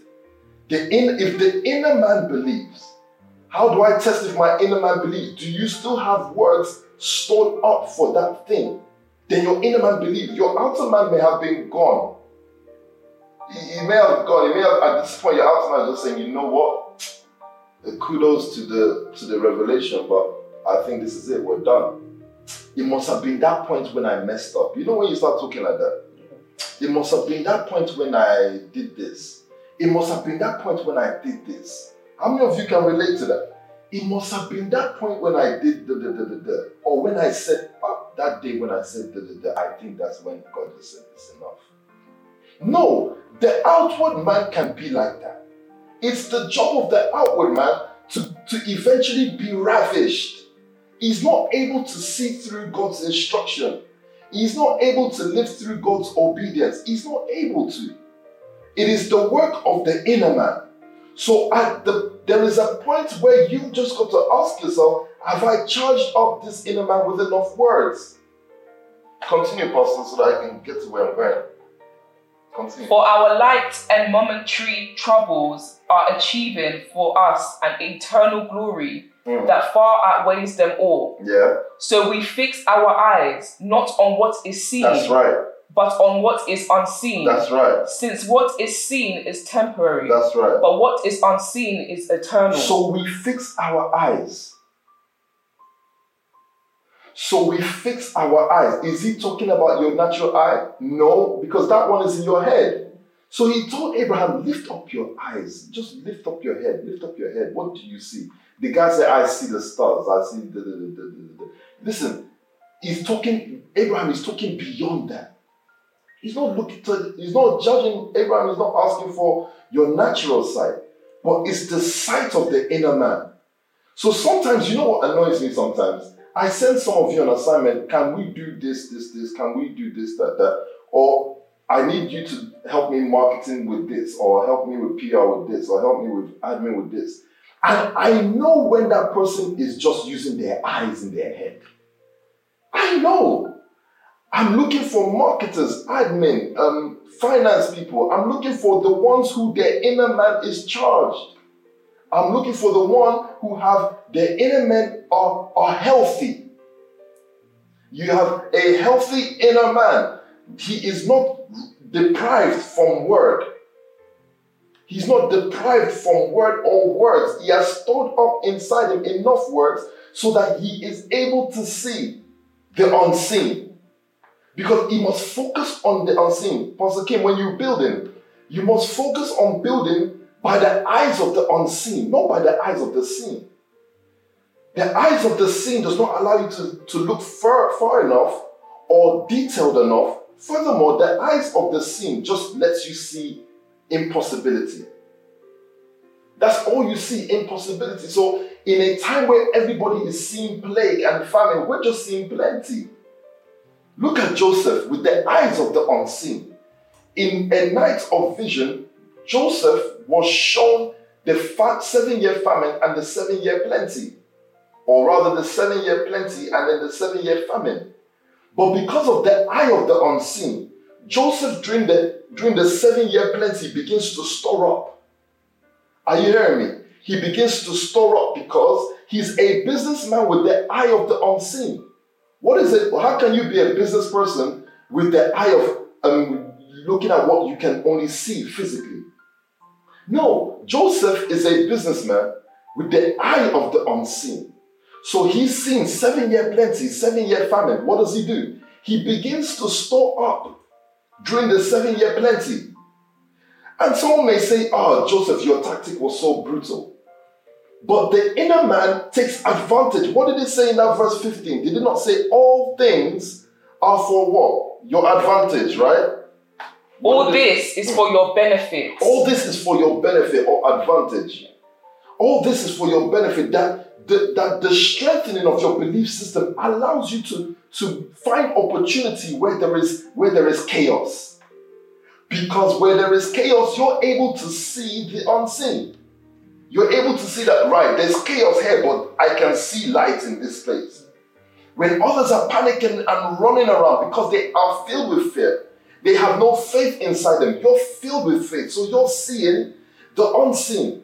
The in, if the inner man believes, how do I test if my inner man believes? Do you still have words stored up for that thing? Then your inner man believes. Your outer man may have been gone, he, he may have gone, he may have at this point your outside just saying, you know what? The Kudos to the to the revelation, but I think this is it, we're done. It must have been that point when I messed up. You know when you start talking like that? It must have been that point when I did this. It must have been that point when I did this. How many of you can relate to that? It must have been that point when I did the the the the, or when I said oh, that day when I said the, the, the I think that's when God just said it's enough. No, the outward man can be like that. It's the job of the outward man to, to eventually be ravished. He's not able to see through God's instruction. He's not able to live through God's obedience. He's not able to. It is the work of the inner man. So at the there is a point where you just got to ask yourself, have I charged up this inner man with enough words? Continue, Pastor, so that I can get to where I'm going. Continue. For our light and momentary troubles are achieving for us an eternal glory mm. that far outweighs them all. Yeah. So we fix our eyes not on what is seen. That's right. But on what is unseen. That's right. Since what is seen is temporary. That's right. But what is unseen is eternal. So we fix our eyes so we fix our eyes. Is he talking about your natural eye? No, because that one is in your head. So he told Abraham, Lift up your eyes. Just lift up your head. Lift up your head. What do you see? The guy said, I see the stars. I see the, the, the, the, listen, he's talking, Abraham is talking beyond that. He's not looking to, he's not judging, Abraham is not asking for your natural sight, but it's the sight of the inner man. So sometimes, you know what annoys me sometimes? I send some of you an assignment, can we do this, this, this, can we do this, that, that? Or I need you to help me marketing with this, or help me with PR with this, or help me with admin with this. And I know when that person is just using their eyes in their head. I know. I'm looking for marketers, admin, um, finance people. I'm looking for the ones who their inner man is charged. I'm looking for the one who have their inner man are, are healthy. You have a healthy inner man. He is not deprived from word. He's not deprived from word or words. He has stored up inside him enough words so that he is able to see the unseen. Because he must focus on the unseen. Pastor Kim, when you're building, you must focus on building by the eyes of the unseen, not by the eyes of the seen. The eyes of the seen does not allow you to, to look far, far enough or detailed enough. Furthermore, the eyes of the seen just lets you see impossibility. That's all you see, impossibility. So, in a time where everybody is seeing plague and famine, we're just seeing plenty. Look at Joseph with the eyes of the unseen. In a night of vision, Joseph was shown the seven year famine and the seven year plenty, or rather, the seven year plenty and then the seven year famine. But because of the eye of the unseen, Joseph, during the, during the seven year plenty, begins to store up. Are you hearing me? He begins to store up because he's a businessman with the eye of the unseen. What is it? How can you be a business person with the eye of um, looking at what you can only see physically? No, Joseph is a businessman with the eye of the unseen. So he's seen seven year plenty, seven year famine. What does he do? He begins to store up during the seven year plenty. And someone may say, Oh, Joseph, your tactic was so brutal. But the inner man takes advantage. What did it say in that verse 15? Did it not say all things are for what? Your advantage, right? All this is for your benefit. All this is for your benefit or advantage. All this is for your benefit. That the, that the strengthening of your belief system allows you to to find opportunity where there is where there is chaos. Because where there is chaos, you're able to see the unseen. You're able to see that right, there's chaos here, but I can see light in this place. When others are panicking and running around because they are filled with fear, they have no faith inside them. You're filled with faith. So you're seeing the unseen.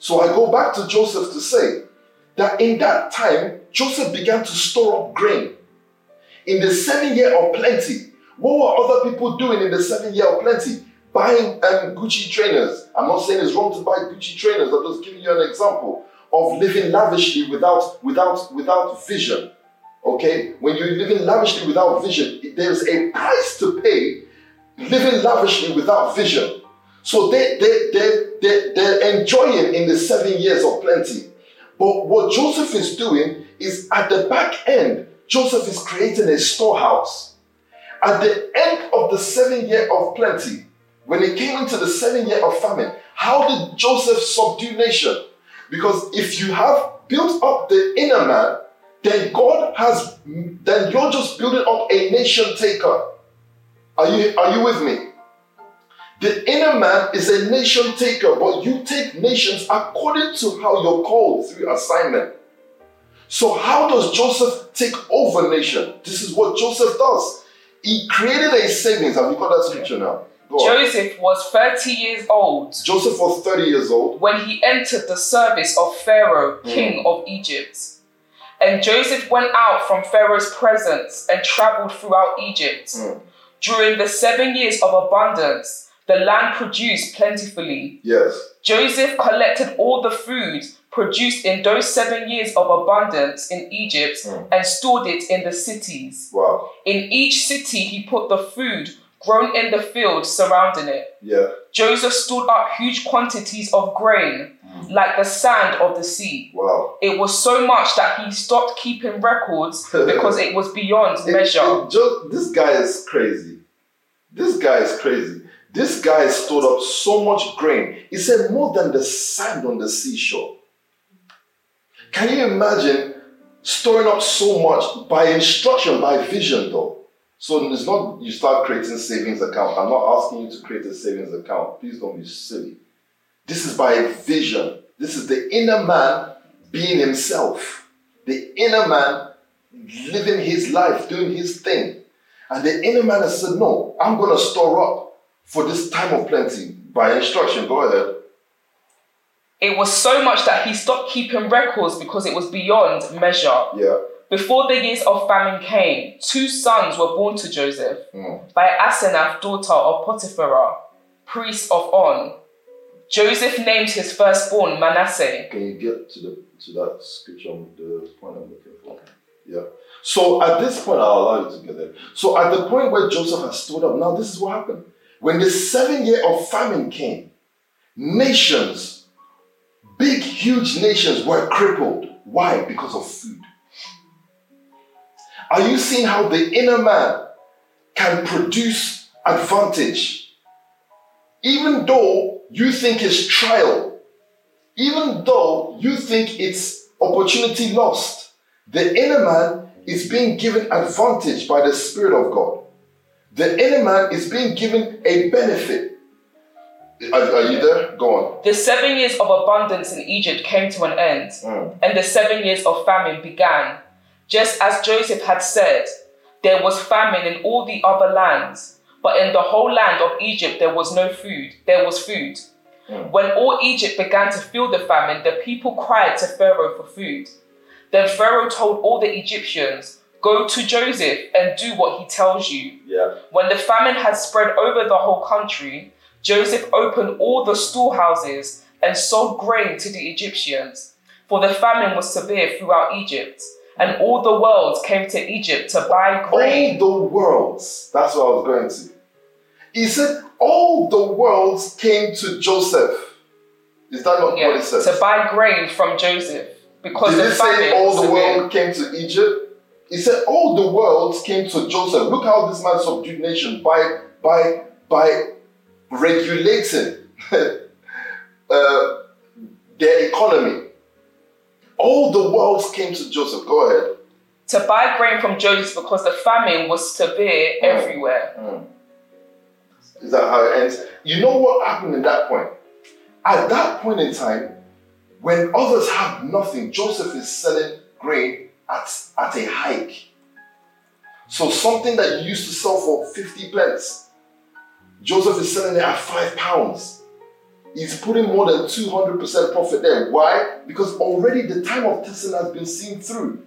So I go back to Joseph to say that in that time, Joseph began to store up grain in the seven year of plenty, what were other people doing in the seven year of plenty? Buying um, Gucci trainers. I'm not saying it's wrong to buy Gucci trainers. I'm just giving you an example of living lavishly without without without vision. Okay, when you're living lavishly without vision, there's a price to pay. Living lavishly without vision. So they they they they they're enjoying in the seven years of plenty. But what Joseph is doing is at the back end, Joseph is creating a storehouse. At the end of the seven year of plenty, when it came into the seven year of famine, how did Joseph subdue nation? Because if you have built up the inner man, then God has, then you're just building up a nation taker. Are you, are you with me? The inner man is a nation taker, but you take nations according to how you're called through assignment. So, how does Joseph take over nation? This is what Joseph does. He created a savings. Have you got that scripture now? Joseph was 30 years old. Joseph was 30 years old. When he entered the service of Pharaoh, mm. king of Egypt. And Joseph went out from Pharaoh's presence and traveled throughout Egypt. Mm. During the seven years of abundance, the land produced plentifully. Yes. Joseph collected all the food produced in those seven years of abundance in Egypt mm. and stored it in the cities. Wow. In each city, he put the food grown in the field surrounding it. Yeah. Joseph stored up huge quantities of grain, like the sand of the sea. Wow. It was so much that he stopped keeping records because it was beyond measure. It- it ju- this guy is crazy. This guy is crazy. This guy stored up so much grain. He said more than the sand on the seashore. Can you imagine storing up so much by instruction, by vision, though? So it's not you start creating savings account. I'm not asking you to create a savings account. Please don't be silly. This is by vision. This is the inner man being himself. The inner man living his life, doing his thing. And the inner man has said, No, I'm going to store up for this time of plenty by instruction. Go ahead. It was so much that he stopped keeping records because it was beyond measure. Yeah. Before the years of famine came, two sons were born to Joseph Mm. by Asenath, daughter of Potiphar, priest of On. Joseph named his firstborn Manasseh. Can you get to the to that scripture the point I'm looking for? Yeah. So at this point, I'll allow you to get there. So at the point where Joseph has stood up, now this is what happened. When the seven year of famine came, nations, big, huge nations were crippled. Why? Because of food. Are you seeing how the inner man can produce advantage? Even though you think it's trial, even though you think it's opportunity lost, the inner man is being given advantage by the Spirit of God. The inner man is being given a benefit. Are, are you there? Go on. The seven years of abundance in Egypt came to an end, Mm. and the seven years of famine began. Just as Joseph had said, there was famine in all the other lands, but in the whole land of Egypt there was no food. There was food. When all Egypt began to feel the famine, the people cried to Pharaoh for food. Then Pharaoh told all the Egyptians, Go to Joseph and do what he tells you. Yeah. When the famine had spread over the whole country, Joseph opened all the storehouses and sold grain to the Egyptians. For the famine was severe throughout Egypt, and all the world came to Egypt to buy grain. All the worlds. That's what I was going to. He said, All the worlds came to Joseph. Is that not what it says? to buy grain from Joseph because Did the it say all the world came to Egypt? He said all the world came to Joseph. Look how this man subdued nation by by by regulating uh, their economy. All the world came to Joseph. Go ahead. to buy grain from Joseph because the famine was severe Mm. everywhere. Is that how it ends? You know what happened in that point? At that point in time, when others have nothing, Joseph is selling grain at, at a hike. So something that you used to sell for 50 pence, Joseph is selling it at five pounds. He's putting more than 200% profit there. Why? Because already the time of testing has been seen through.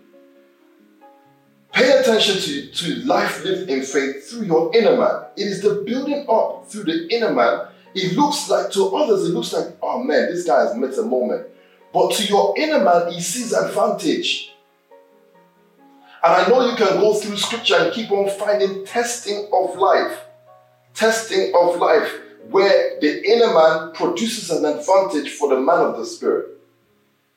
Pay attention to, to life lived in faith through your inner man. It is the building up through the inner man. It looks like to others, it looks like, oh man, this guy has met a moment. But to your inner man, he sees advantage. And I know you can go through scripture and keep on finding testing of life. Testing of life, where the inner man produces an advantage for the man of the spirit.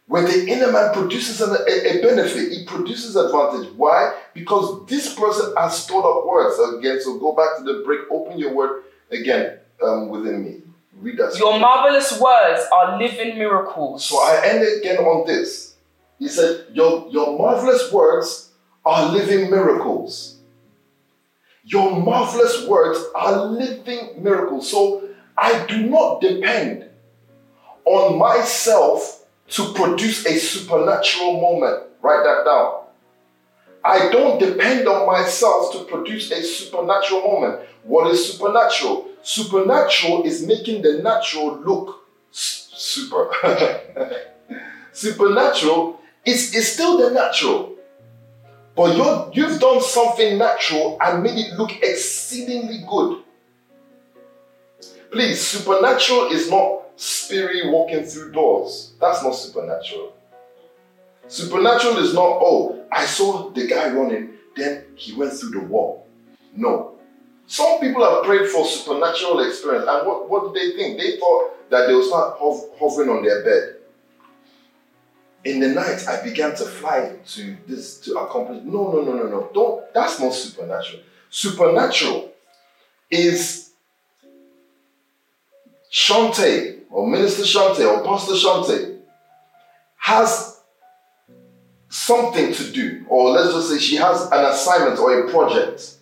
Where the inner man produces an, a, a benefit, he produces advantage. Why? Because this person has stored up words again. So go back to the break, open your word again um, within me. Read that. Your marvelous words are living miracles. So I end again on this. He said, Your, your marvelous words are living miracles. Your marvelous words are living miracles. So I do not depend on myself to produce a supernatural moment. Write that down. I don't depend on myself to produce a supernatural moment. What is supernatural? Supernatural is making the natural look super. supernatural is, is still the natural. But you're, you've done something natural and made it look exceedingly good. Please, supernatural is not spirit walking through doors. That's not supernatural. Supernatural is not, oh, I saw the guy running, then he went through the wall. No. Some people have prayed for supernatural experience, and what, what did they think? They thought that they would start hovering on their bed. In the night, I began to fly to this to accomplish. No, no, no, no, no. Don't. That's not supernatural. Supernatural is Shante or Minister Shante or Pastor Shante has something to do, or let's just say she has an assignment or a project.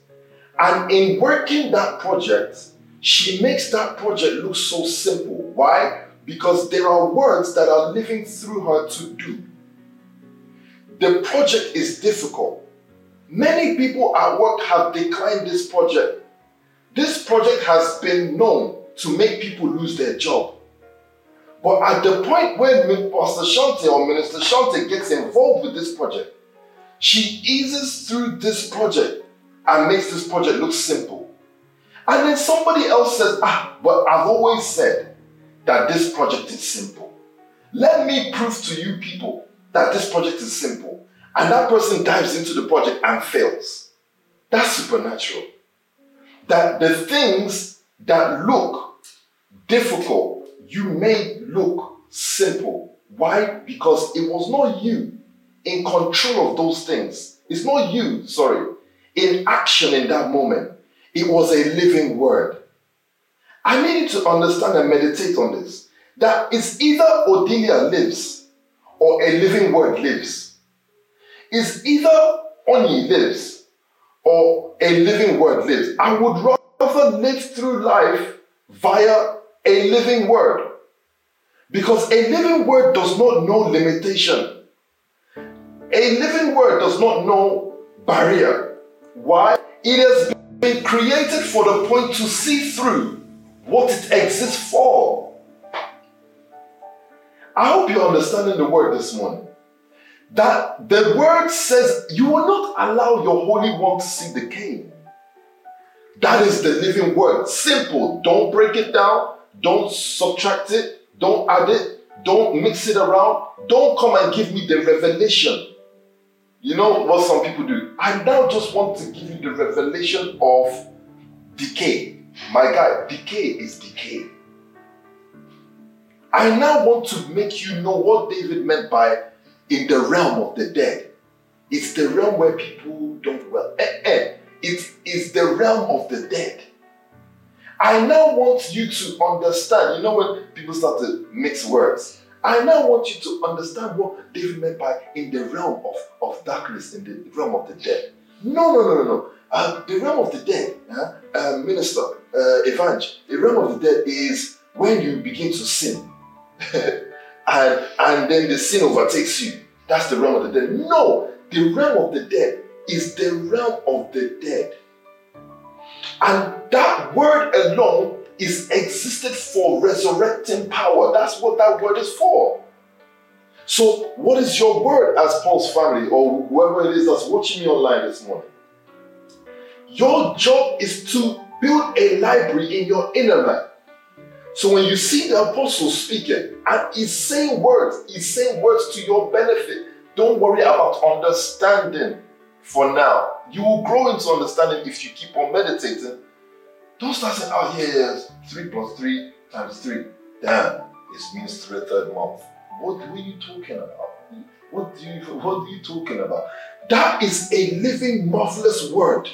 And in working that project, she makes that project look so simple. Why? Because there are words that are living through her to do. The project is difficult. Many people at work have declined this project. This project has been known to make people lose their job. But at the point where Pastor Shante or Minister Shante gets involved with this project, she eases through this project and makes this project look simple. And then somebody else says, Ah, but I've always said that this project is simple. Let me prove to you people that this project is simple. And that person dives into the project and fails. That's supernatural. That the things that look difficult, you made look simple. Why? Because it was not you in control of those things. It's not you, sorry, in action in that moment. It was a living word. I need you to understand and meditate on this. That it's either Odilia lives or a living word lives. It's either Oni lives or a living word lives. I would rather live through life via a living word. Because a living word does not know limitation. A living word does not know barrier. Why? It has been created for the point to see through what it exists for. I hope you're understanding the word this morning. That the word says you will not allow your Holy One to see decay. That is the living word. Simple. Don't break it down. Don't subtract it. Don't add it. Don't mix it around. Don't come and give me the revelation. You know what some people do? I now just want to give you the revelation of decay. My guy, decay is decay. I now want to make you know what David meant by in the realm of the dead. It's the realm where people don't well. Eh, eh. It is the realm of the dead. I now want you to understand. You know when people start to mix words. I now want you to understand what David meant by in the realm of, of darkness, in the realm of the dead. No, no, no, no, no. Uh, the realm of the dead, uh, minister, uh, evangel, the realm of the dead is when you begin to sin. and, and then the sin overtakes you. That's the realm of the dead. No, the realm of the dead is the realm of the dead. And that word alone is existed for resurrecting power. That's what that word is for. So, what is your word as Paul's family or whoever it is that's watching me online this morning? Your job is to build a library in your inner man. So when you see the apostle speaking and he's saying words, he's saying words to your benefit. Don't worry about understanding for now. You will grow into understanding if you keep on meditating. Don't start saying, oh, yeah, yeah, 3 plus 3 times 3. Damn, it means three third month. What were you talking about? What, do you, what are you talking about? That is a living, marvelous word.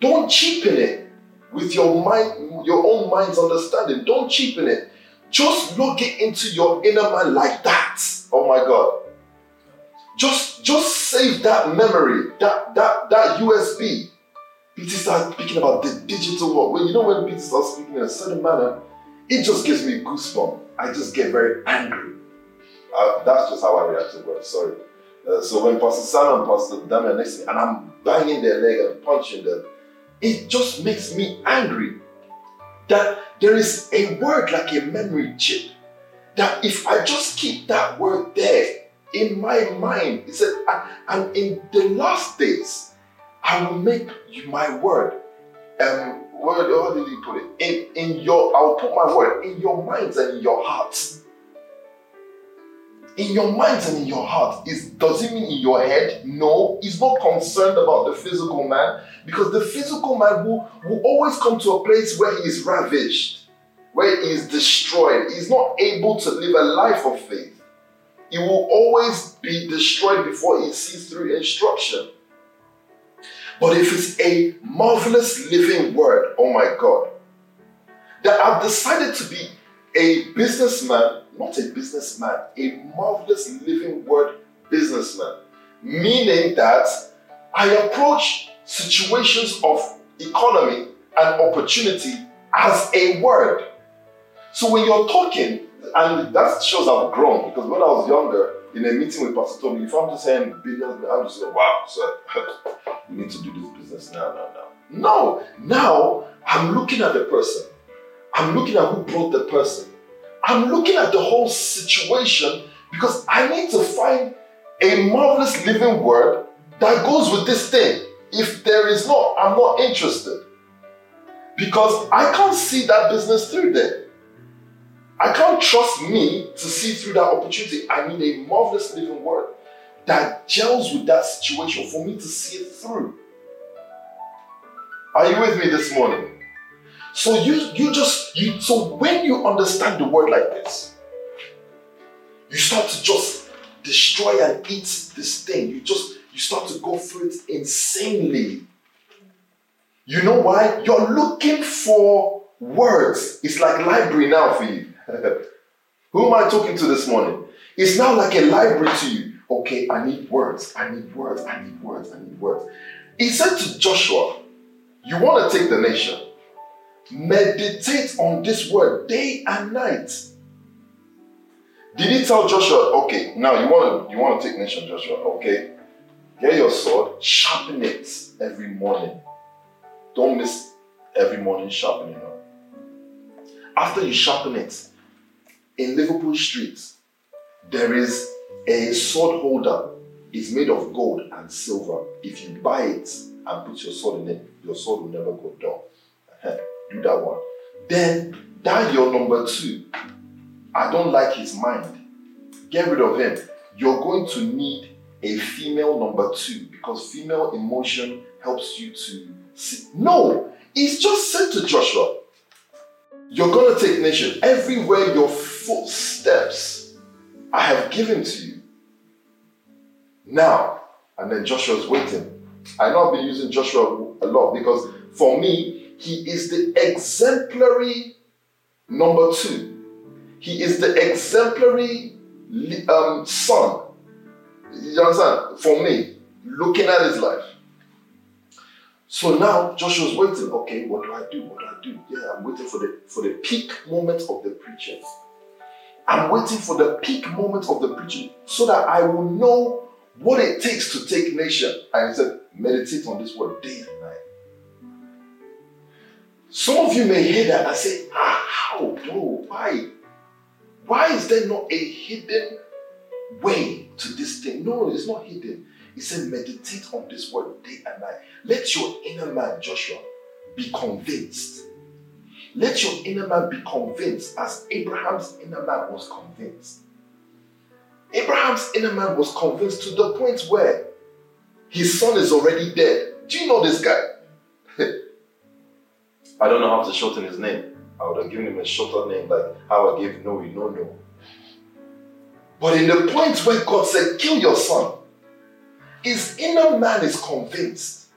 Don't cheapen it with your mind, your own mind's understanding. Don't cheapen it. Just look it into your inner man like that. Oh my God. Just, just save that memory, that that that USB. Peter starts speaking about the digital world. When you know when Peter starts speaking in a certain manner, it just gives me goosebumps. I just get very angry. Uh, that's just how I react to words. Sorry. Uh, so when Pastor Sam and Pastor Damian next to me, and I'm banging their leg and punching them, it just makes me angry that there is a word like a memory chip. That if I just keep that word there in my mind, it said, and in the last days, I will make my word. Um, word, how did he put it? In, in your, I will put my word in your minds and in your hearts. in your minds and in your heart. Is does it mean in your head? No, he's not concerned about the physical man because the physical man will, will always come to a place where he is ravished, where he is destroyed. He's not able to live a life of faith. He will always be destroyed before he sees through instruction. But if it's a marvelous living word, oh my God, that I've decided to be a businessman, not a businessman, a marvelous living word businessman, meaning that I approach situations of economy and opportunity as a word. So when you're talking, and that shows I've grown because when I was younger, in a meeting with Pastor Toby, if I'm just saying billions, I'm just saying, wow, sir, we need to do this business now, now, now. No, now I'm looking at the person. I'm looking at who brought the person. I'm looking at the whole situation because I need to find a marvelous living word that goes with this thing. If there is not, I'm not interested. Because I can't see that business through there. I can't trust me to see through that opportunity. I need a marvelous living word that gels with that situation for me to see it through. Are you with me this morning? So you you just you so when you understand the word like this, you start to just destroy and eat this thing. You just you start to go through it insanely. You know why? You're looking for words. It's like library now for you. Who am I talking to this morning? It's now like a library to you. Okay, I need words. I need words. I need words. I need words. He said to Joshua, You want to take the nation? Meditate on this word day and night. Did he tell Joshua, okay, now you want to you want to take nation, Joshua? Okay. Get your sword, sharpen it every morning. Don't miss every morning sharpening up. After you sharpen it, in Liverpool Street, there is a sword holder. is made of gold and silver. If you buy it and put your sword in it, your sword will never go dull. Do that one. Then that your number two. I don't like his mind. Get rid of him. You're going to need a female number two because female emotion helps you to see. No, he's just said to Joshua, You're going to take nation everywhere your footsteps I have given to you. Now, and then Joshua's waiting. I know I've been using Joshua a lot because for me, he is the exemplary number two. He is the exemplary um, son. You understand? For me, looking at his life. So now Joshua's waiting. Okay, what do I do? What do I do? Yeah, I'm waiting for the for the peak moment of the preaching. I'm waiting for the peak moment of the preaching so that I will know what it takes to take nation. I said, meditate on this word day and night. Some of you may hear that and say, ah, how? No, why? Why is there not a hidden way to this thing? No, it's not hidden. He said, meditate on this word day and night. Let your inner man, Joshua, be convinced let your inner man be convinced as Abraham's inner man was convinced. Abraham's inner man was convinced to the point where his son is already dead. Do you know this guy? I don't know how to shorten his name. I would have given him a shorter name, like how I gave Noe, no, no. But in the point where God said, kill your son, his inner man is convinced.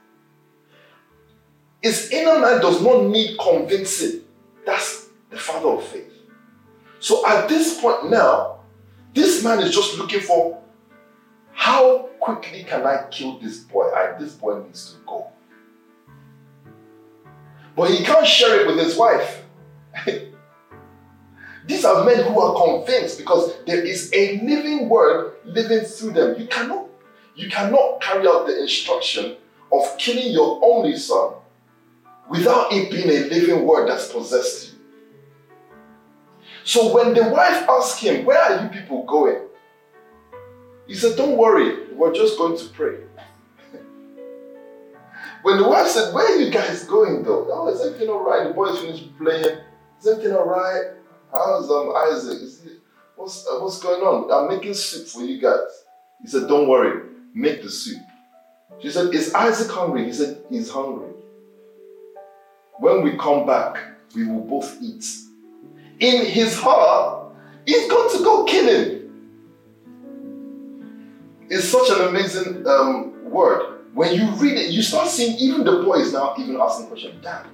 His inner man does not need convincing. That's the father of faith. So at this point now, this man is just looking for how quickly can I kill this boy? I, this boy needs to go. But he can't share it with his wife. These are men who are convinced because there is a living word living through them. You cannot, you cannot carry out the instruction of killing your only son without it being a living word that's possessed you. So when the wife asked him, Where are you people going? He said, Don't worry, we're just going to pray. when the wife said, Where are you guys going though? Oh, is everything all right? The boys finished playing. Is everything all right? How's um, Isaac? Is he, what's, uh, what's going on? I'm making soup for you guys. He said, Don't worry, make the soup. She said, Is Isaac hungry? He said, He's hungry. When we come back, we will both eat. In his heart, he's going to go kill him. It's such an amazing um, word. When you read it, you start seeing even the boys now even asking questions. Dad,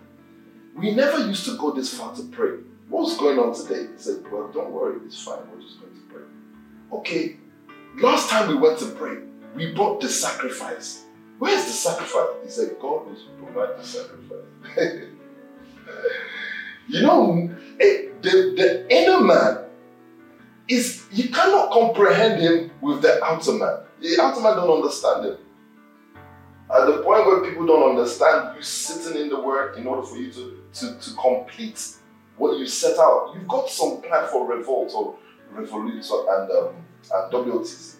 we never used to go this far to pray. What's going on today? He said, Well, don't worry, it's fine. We're just going to pray. Okay, last time we went to pray, we brought the sacrifice. Where's the sacrifice? He said, God will provide the sacrifice. you know, eh, the, the inner man is, you cannot comprehend him with the outer man. The outer man don't understand him. At the point where people don't understand you sitting in the word in order for you to, to, to complete what you set out, you've got some plan for revolt or revolute and, um, and WOTC.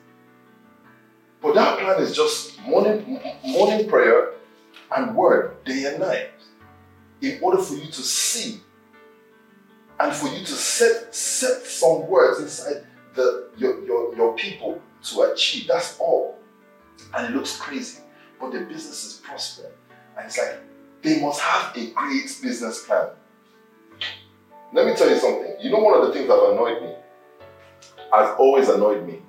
But that plan is just morning, morning prayer and word day and night in order for you to see and for you to set, set some words inside the, your, your, your people to achieve. That's all. And it looks crazy, but the business is prospering. And it's like they must have a great business plan. Let me tell you something. You know, one of the things that annoyed me, has always annoyed me.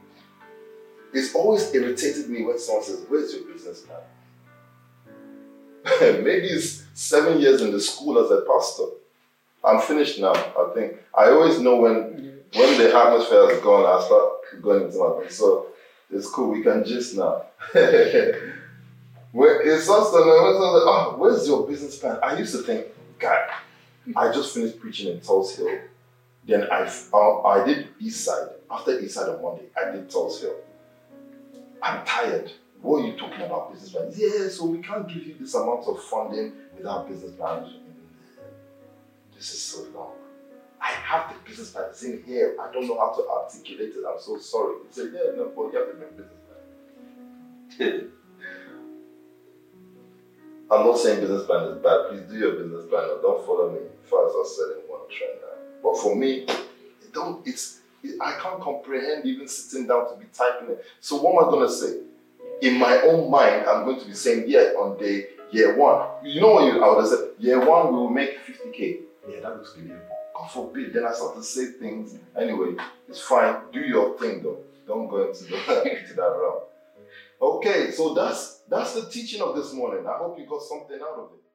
It's always irritated me when someone says, Where's your business plan? Maybe it's seven years in the school as a pastor. I'm finished now, I think. I always know when when the atmosphere is gone, I start going into my brain. So it's cool, we can just now. It's also oh, where's your business plan? I used to think, God, I just finished preaching in Tulse Hill. Then I, uh, I did East Side. After East Side on Monday, I did Tulse Hill. I'm tired. What are you talking about business plan? Yeah, so we can't give you this amount of funding without business plan. This is so long. I have the business plan. It's in here. I don't know how to articulate it. I'm so sorry. He said, yeah, no, but you have make business plan. I'm not saying business plan is bad. Please do your business plan. Don't follow me fast or selling one trend. But for me, it don't. It's it, I can't comprehend even sitting down to be typing it. So what am I gonna say? In my own mind, I'm going to be saying, yeah, on day year one. You know what you, I would have said? Year one, we will make 50k. Yeah, that looks believable. God forbid. Then I start to say things. Anyway, it's fine. Do your thing though. Don't go into, the, into that realm. Okay, so that's that's the teaching of this morning. I hope you got something out of it.